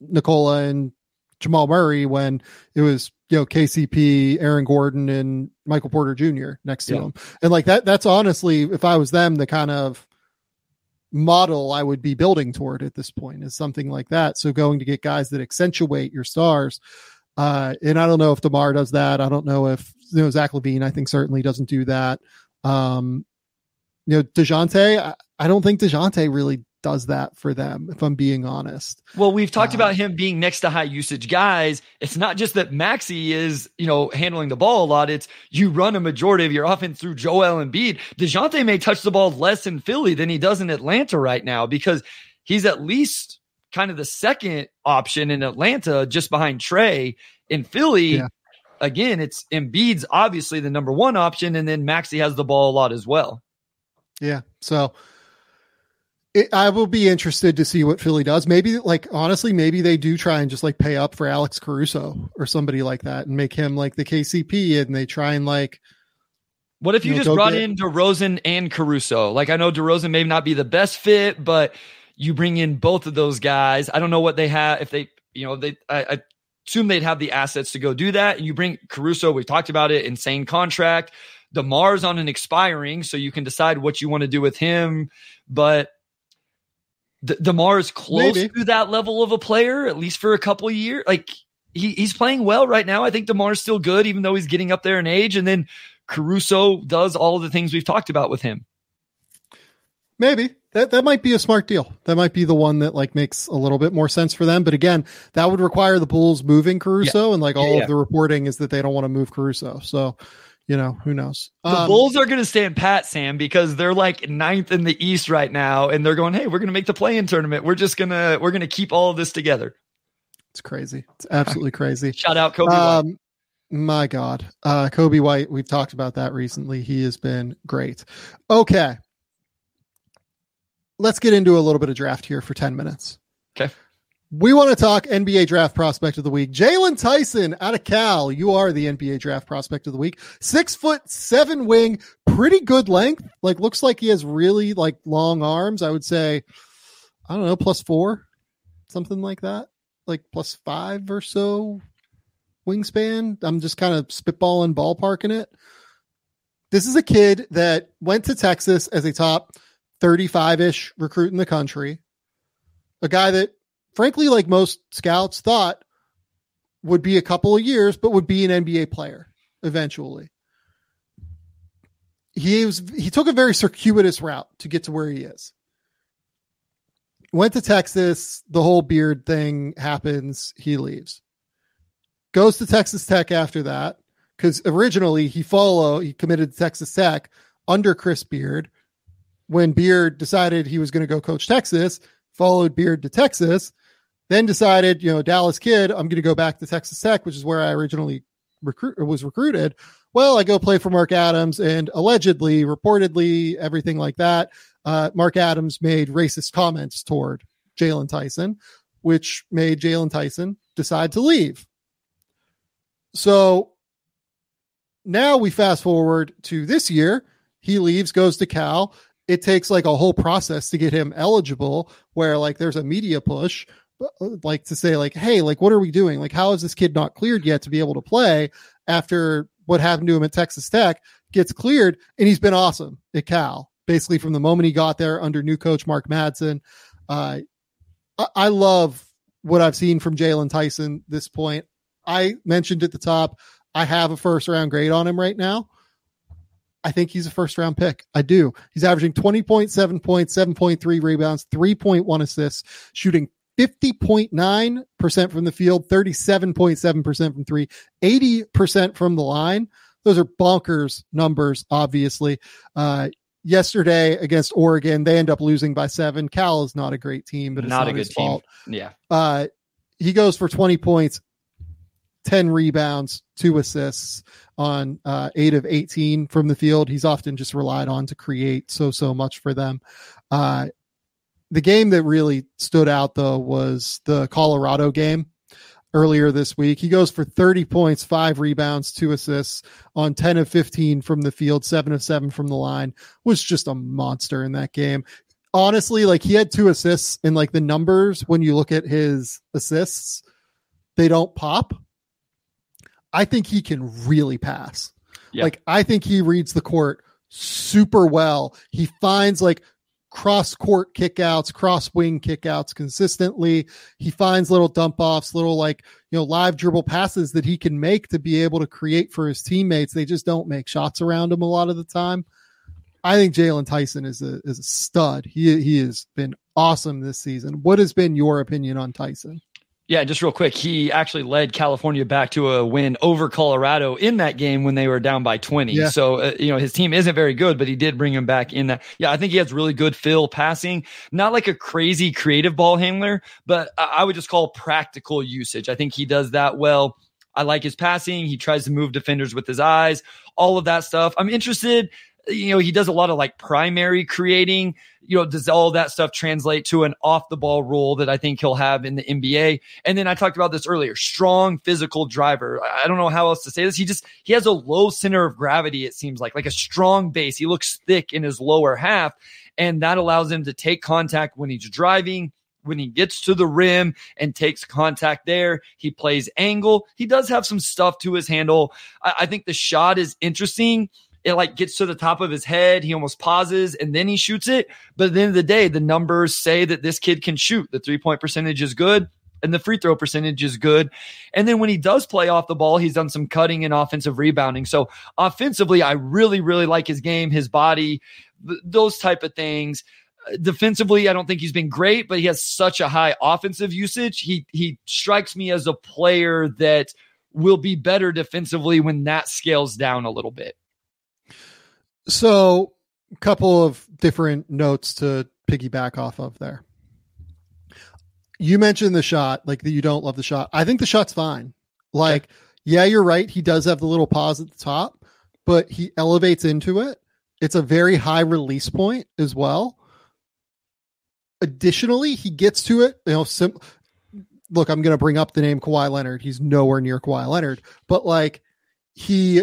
Nikola and Jamal Murray when it was you know KCP, Aaron Gordon, and Michael Porter Jr. next to yeah. him, and like that. That's honestly, if I was them, the kind of model I would be building toward at this point is something like that. So going to get guys that accentuate your stars. Uh, and I don't know if DeMar does that. I don't know if you know Zach LaVine. I think certainly doesn't do that. Um, you know, Dejounte. I, I don't think Dejounte really does that for them, if I'm being honest. Well, we've talked uh, about him being next to high usage guys. It's not just that Maxey is, you know, handling the ball a lot. It's you run a majority of your offense through Joel Embiid. Dejounte may touch the ball less in Philly than he does in Atlanta right now because he's at least kind of the second option in Atlanta just behind Trae. In Philly, yeah. again, it's Embiid's obviously the number one option, and then Maxey has the ball a lot as well. Yeah. So it, I will be interested to see what Philly does. Maybe, like, honestly, maybe they do try and just like pay up for Alex Caruso or somebody like that and make him like the KCP and they try and like. What if you, you know, just brought get... in DeRozan and Caruso? Like, I know DeRozan may not be the best fit, but you bring in both of those guys. I don't know what they have. If they, you know, they, I, I assume they'd have the assets to go do that. You bring Caruso, we've talked about it, insane contract. DeMar's on an expiring, so you can decide what you want to do with him. But D- Demar is close Maybe. to that level of a player, at least for a couple years. Like he, he's playing well right now. I think Demar's still good, even though he's getting up there in age. And then Caruso does all the things we've talked about with him. Maybe that that might be a smart deal. That might be the one that like makes a little bit more sense for them. But again, that would require the Bulls moving Caruso, yeah. and like all yeah, yeah. of the reporting is that they don't want to move Caruso. So you know, who knows? The um, Bulls are going to stand pat, Sam, because they're like ninth in the East right now, and they're going, "Hey, we're going to make the play-in tournament. We're just gonna we're going to keep all of this together." It's crazy. It's absolutely crazy. Shout out Coby. Um. My God, uh, Coby White. We've talked about that recently. He has been great. Okay, let's get into a little bit of draft here for ten minutes. Okay. We want to talk NBA draft prospect of the week. Jaylon Tyson out of Cal. You are the NBA draft prospect of the week. Six foot seven wing, pretty good length. Like looks like he has really like long arms. I would say, I don't know, plus four, something like that. Like plus five or so wingspan. I'm just kind of spitballing, ballparking it. This is a kid that went to Texas as a top 35 ish recruit in the country. A guy that frankly, like most scouts thought would be a couple of years, but would be an NBA player eventually. He was he took a very circuitous route to get to where he is. Went to Texas, the whole beard thing happens, he leaves. Goes to Texas Tech after that because originally he follow he committed to Texas Tech under Chris Beard. When Beard decided he was going to go coach Texas, followed Beard to Texas, then decided, you know, Dallas kid, I'm going to go back to Texas Tech, which is where I originally recruit was recruited. Well, I go play for Mark Adams, and allegedly, reportedly, everything like that. Uh, Mark Adams made racist comments toward Jaylon Tyson, which made Jaylon Tyson decide to leave. So now we fast forward to this year. He leaves, goes to Cal. It takes like a whole process to get him eligible, where like there's a media push like to say like hey like what are we doing? Like how is this kid not cleared yet to be able to play after what happened to him at texas tech gets cleared? And he's been awesome at cal basically from the moment he got there under new coach mark madsen. Uh, I, I love what i've seen from jaylon tyson this point. I mentioned at the top i have a first round grade on him right now. I think he's a first round pick. I do. He's averaging 20.7 points, 7.3 rebounds, 3.1 assists, shooting 50.9% from the field, 37.7% from three, 80% from the line. Those are bonkers numbers, obviously. Uh, yesterday against Oregon, they end up losing by seven. Cal is not a great team, but it's not, not a good his team. fault. Yeah. Uh, he goes for 20 points, 10 rebounds, two assists on uh, eight of 18 from the field. He's often just relied on to create so, so much for them. The game that really stood out, though, was the Colorado game earlier this week. He goes for 30 points, five rebounds, two assists on 10 of 15 from the field, seven of seven from the line. Was just a monster in that game. Honestly, like he had two assists, and like the numbers when you look at his assists, they don't pop. I think he can really pass. Yeah. Like I think he reads the court super well. He finds like cross court kickouts, cross wing kickouts consistently. He finds little dump offs, little like, you know, live dribble passes that he can make to be able to create for his teammates. They just don't make shots around him a lot of the time. I think Jaylon Tyson is a is a stud. He he has been awesome this season. What has been your opinion on Tyson? Yeah, just real quick, he actually led California back to a win over Colorado in that game when they were down by 20. Yeah. So, uh, you know, his team isn't very good, but he did bring him back in that. Yeah, I think he has really good fill passing, not like a crazy creative ball handler, but I, I would just call practical usage. I think he does that well. I like his passing. He tries to move defenders with his eyes, all of that stuff. I'm interested you know, he does a lot of like primary creating. You know, does all that stuff translate to an off the ball role that I think he'll have in the NBA? And then I talked about this earlier strong physical driver. I don't know how else to say this. He just, he has a low center of gravity, it seems like, like a strong base. He looks thick in his lower half, and that allows him to take contact when he's driving. When he gets to the rim and takes contact there, he plays angle. He does have some stuff to his handle. I, I think the shot is interesting it like gets to the top of his head. He almost pauses and then he shoots it. But at the end of the day, the numbers say that this kid can shoot. The three point percentage is good and the free throw percentage is good. And then when he does play off the ball, he's done some cutting and offensive rebounding. So offensively, I really, really like his game, his body, th- those type of things. Defensively, I don't think he's been great, but he has such a high offensive usage. He he strikes me as a player that will be better defensively when that scales down a little bit. So, a couple of different notes to piggyback off of there. You mentioned the shot, like that you don't love the shot. I think the shot's fine. Like, yeah, you're right. He does have the little pause at the top, but he elevates into it. It's a very high release point as well. Additionally, he gets to it. You know, sim- look, I'm going to bring up the name Kawhi Leonard. He's nowhere near Kawhi Leonard, but like he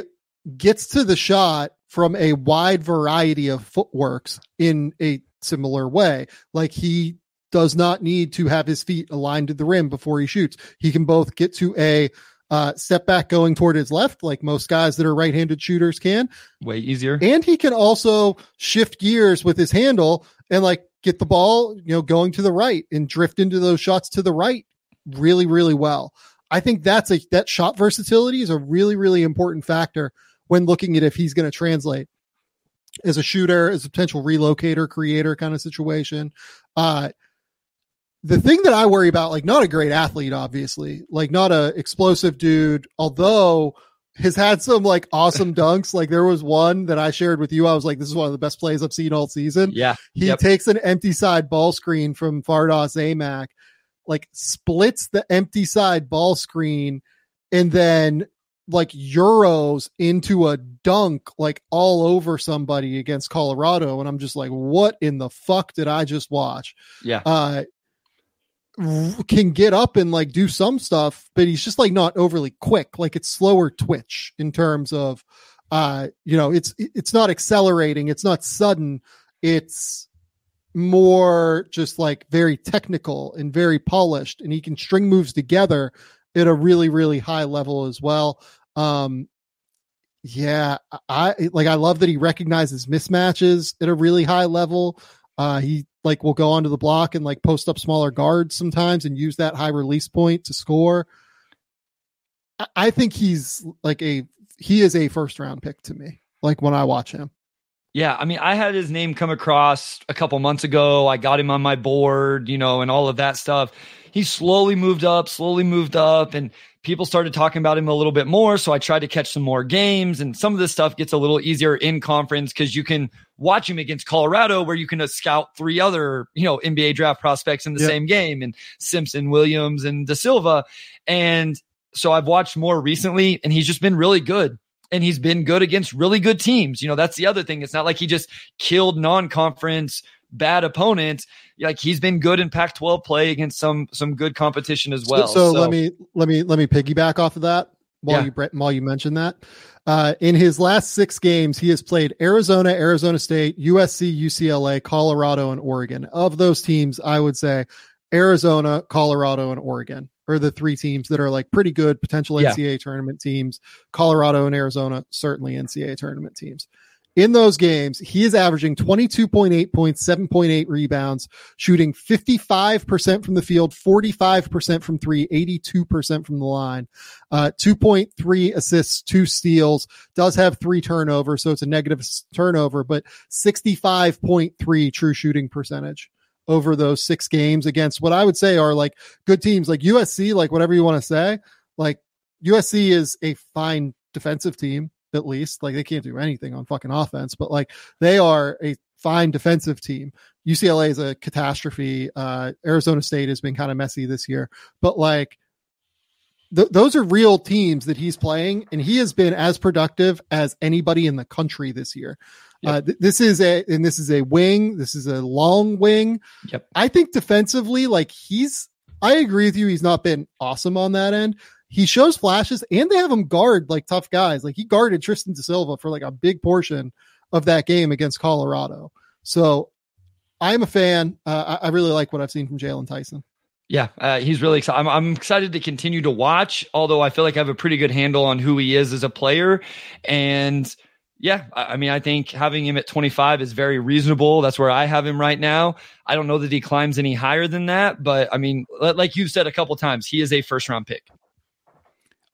gets to the shot from a wide variety of footworks in a similar way. Like he does not need to have his feet aligned to the rim before he shoots. He can both get to a uh, step back going toward his left, like most guys that are right handed shooters can. Way easier. And he can also shift gears with his handle and like get the ball, you know, going to the right and drift into those shots to the right really, really well. I think that's a that shot versatility is a really, really important factor when looking at if he's going to translate as a shooter, as a potential relocator, creator kind of situation. Uh, the thing that I worry about, like not a great athlete, obviously, like not a explosive dude, although has had some like awesome [laughs] dunks. Like there was one that I shared with you. I was like, this is one of the best plays I've seen all season. Yeah. He Yep. takes an empty side ball screen from Fardaws Aimaq, like splits the empty side ball screen, and then like euros into a dunk like all over somebody against Colorado. And I'm just like, what in the fuck did I just watch? Yeah. Uh can get up and like do some stuff, but he's just like not overly quick. Like it's slower twitch in terms of uh you know, it's it's not accelerating, it's not sudden, it's more just like very technical and very polished and he can string moves together at a really really high level as well um yeah i like i love that he recognizes mismatches at a really high level uh he like will go onto the block and like post up smaller guards sometimes and use that high release point to score I- i think he's like a he is a first round pick to me like when i watch him Yeah, I mean, I had his name come across a couple months ago. I got him on my board, you know, and all of that stuff. He slowly moved up, slowly moved up, and people started talking about him a little bit more. So I tried to catch some more games and some of this stuff gets a little easier in conference because you can watch him against Colorado where you can uh, scout three other, you know, NBA draft prospects in the yep. same game and Simpson, Williams and Da Silva. And so I've watched more recently and he's just been really good and he's been good against really good teams. You know, that's the other thing. It's not like he just killed non-conference bad opponents. Like he's been good in Pac-12 play against some some good competition as well. So, so, so let me let me let me piggyback off of that while yeah. you while you mentioned that. Uh, in his last six games, he has played Arizona, Arizona State, USC, UCLA, Colorado, and Oregon. Of those teams, I would say Arizona, Colorado, and Oregon are the three teams that are like pretty good potential NCAA yeah. tournament teams. Colorado and Arizona, certainly NCAA tournament teams in those games, he is averaging 22.8 points, 7.8 rebounds, shooting 55% from the field, 45% from three, 82% from the line, uh, 2.3 assists, two steals, does have three turnovers. So it's a negative turnover, but 65.3 true shooting percentage over those six games against what I would say are like good teams like USC, like whatever you want to say. Like USC is a fine defensive team at least. Like they can't do anything on fucking offense, but like they are a fine defensive team. UCLA is a catastrophe. Uh, Arizona State has been kind of messy this year, but like th- those are real teams that he's playing, and he has been as productive as anybody in the country this year. Yep. Uh, th- this is a and this is a wing. This is a long wing. Yep. I think defensively, like he's. I agree with you. He's not been awesome on that end, he shows flashes and they have him guard like tough guys. Like he guarded Tristan da Silva for like a big portion of that game against Colorado. So I'm a fan. Uh, I, really like what I've seen from Jaylon Tyson. Yeah, uh, he's really excited. I'm, I'm, excited to continue to watch, although I feel like I have a pretty good handle on who he is as a player. And yeah, I, I mean, I think having him at 25 is very reasonable. That's where I have him right now. I don't know that he climbs any higher than that, but I mean, like you've said a couple times, he is a first round pick.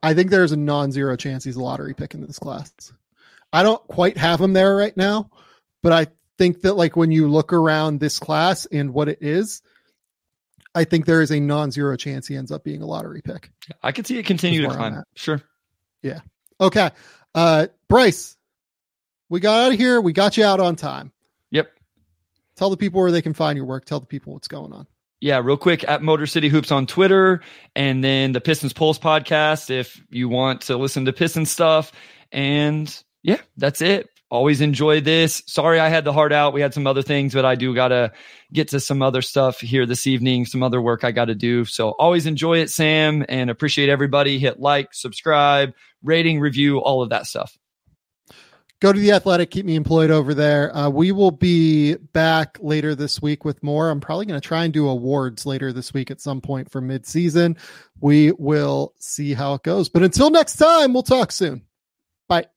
I think there's a non-zero chance he's a lottery pick in this class. I don't quite have him there right now, but I think that like when you look around this class and what it is, I think there is a non-zero chance he ends up being a lottery pick. I could see it continue to climb. Sure. Yeah. Okay. Uh Bryce, we got out of here. We got you out on time. Yep. Tell the people where they can find your work. Tell the people what's going on yeah, real quick at Motor City Hoops on Twitter and then the Pistons Pulse podcast if you want to listen to Pistons stuff. And yeah, that's it. Always enjoy this. Sorry I had the heart out. We had some other things, but I do got to get to some other stuff here this evening, some other work I got to do. So always enjoy it, Sam, and appreciate everybody. Hit like, subscribe, rating, review, all of that stuff go to the athletic keep me employed over there. Uh, we will be back later this week with more. I'm probably going to try and do awards later this week at some point for midseason. We will see how it goes. But until next time we'll talk soon. Bye.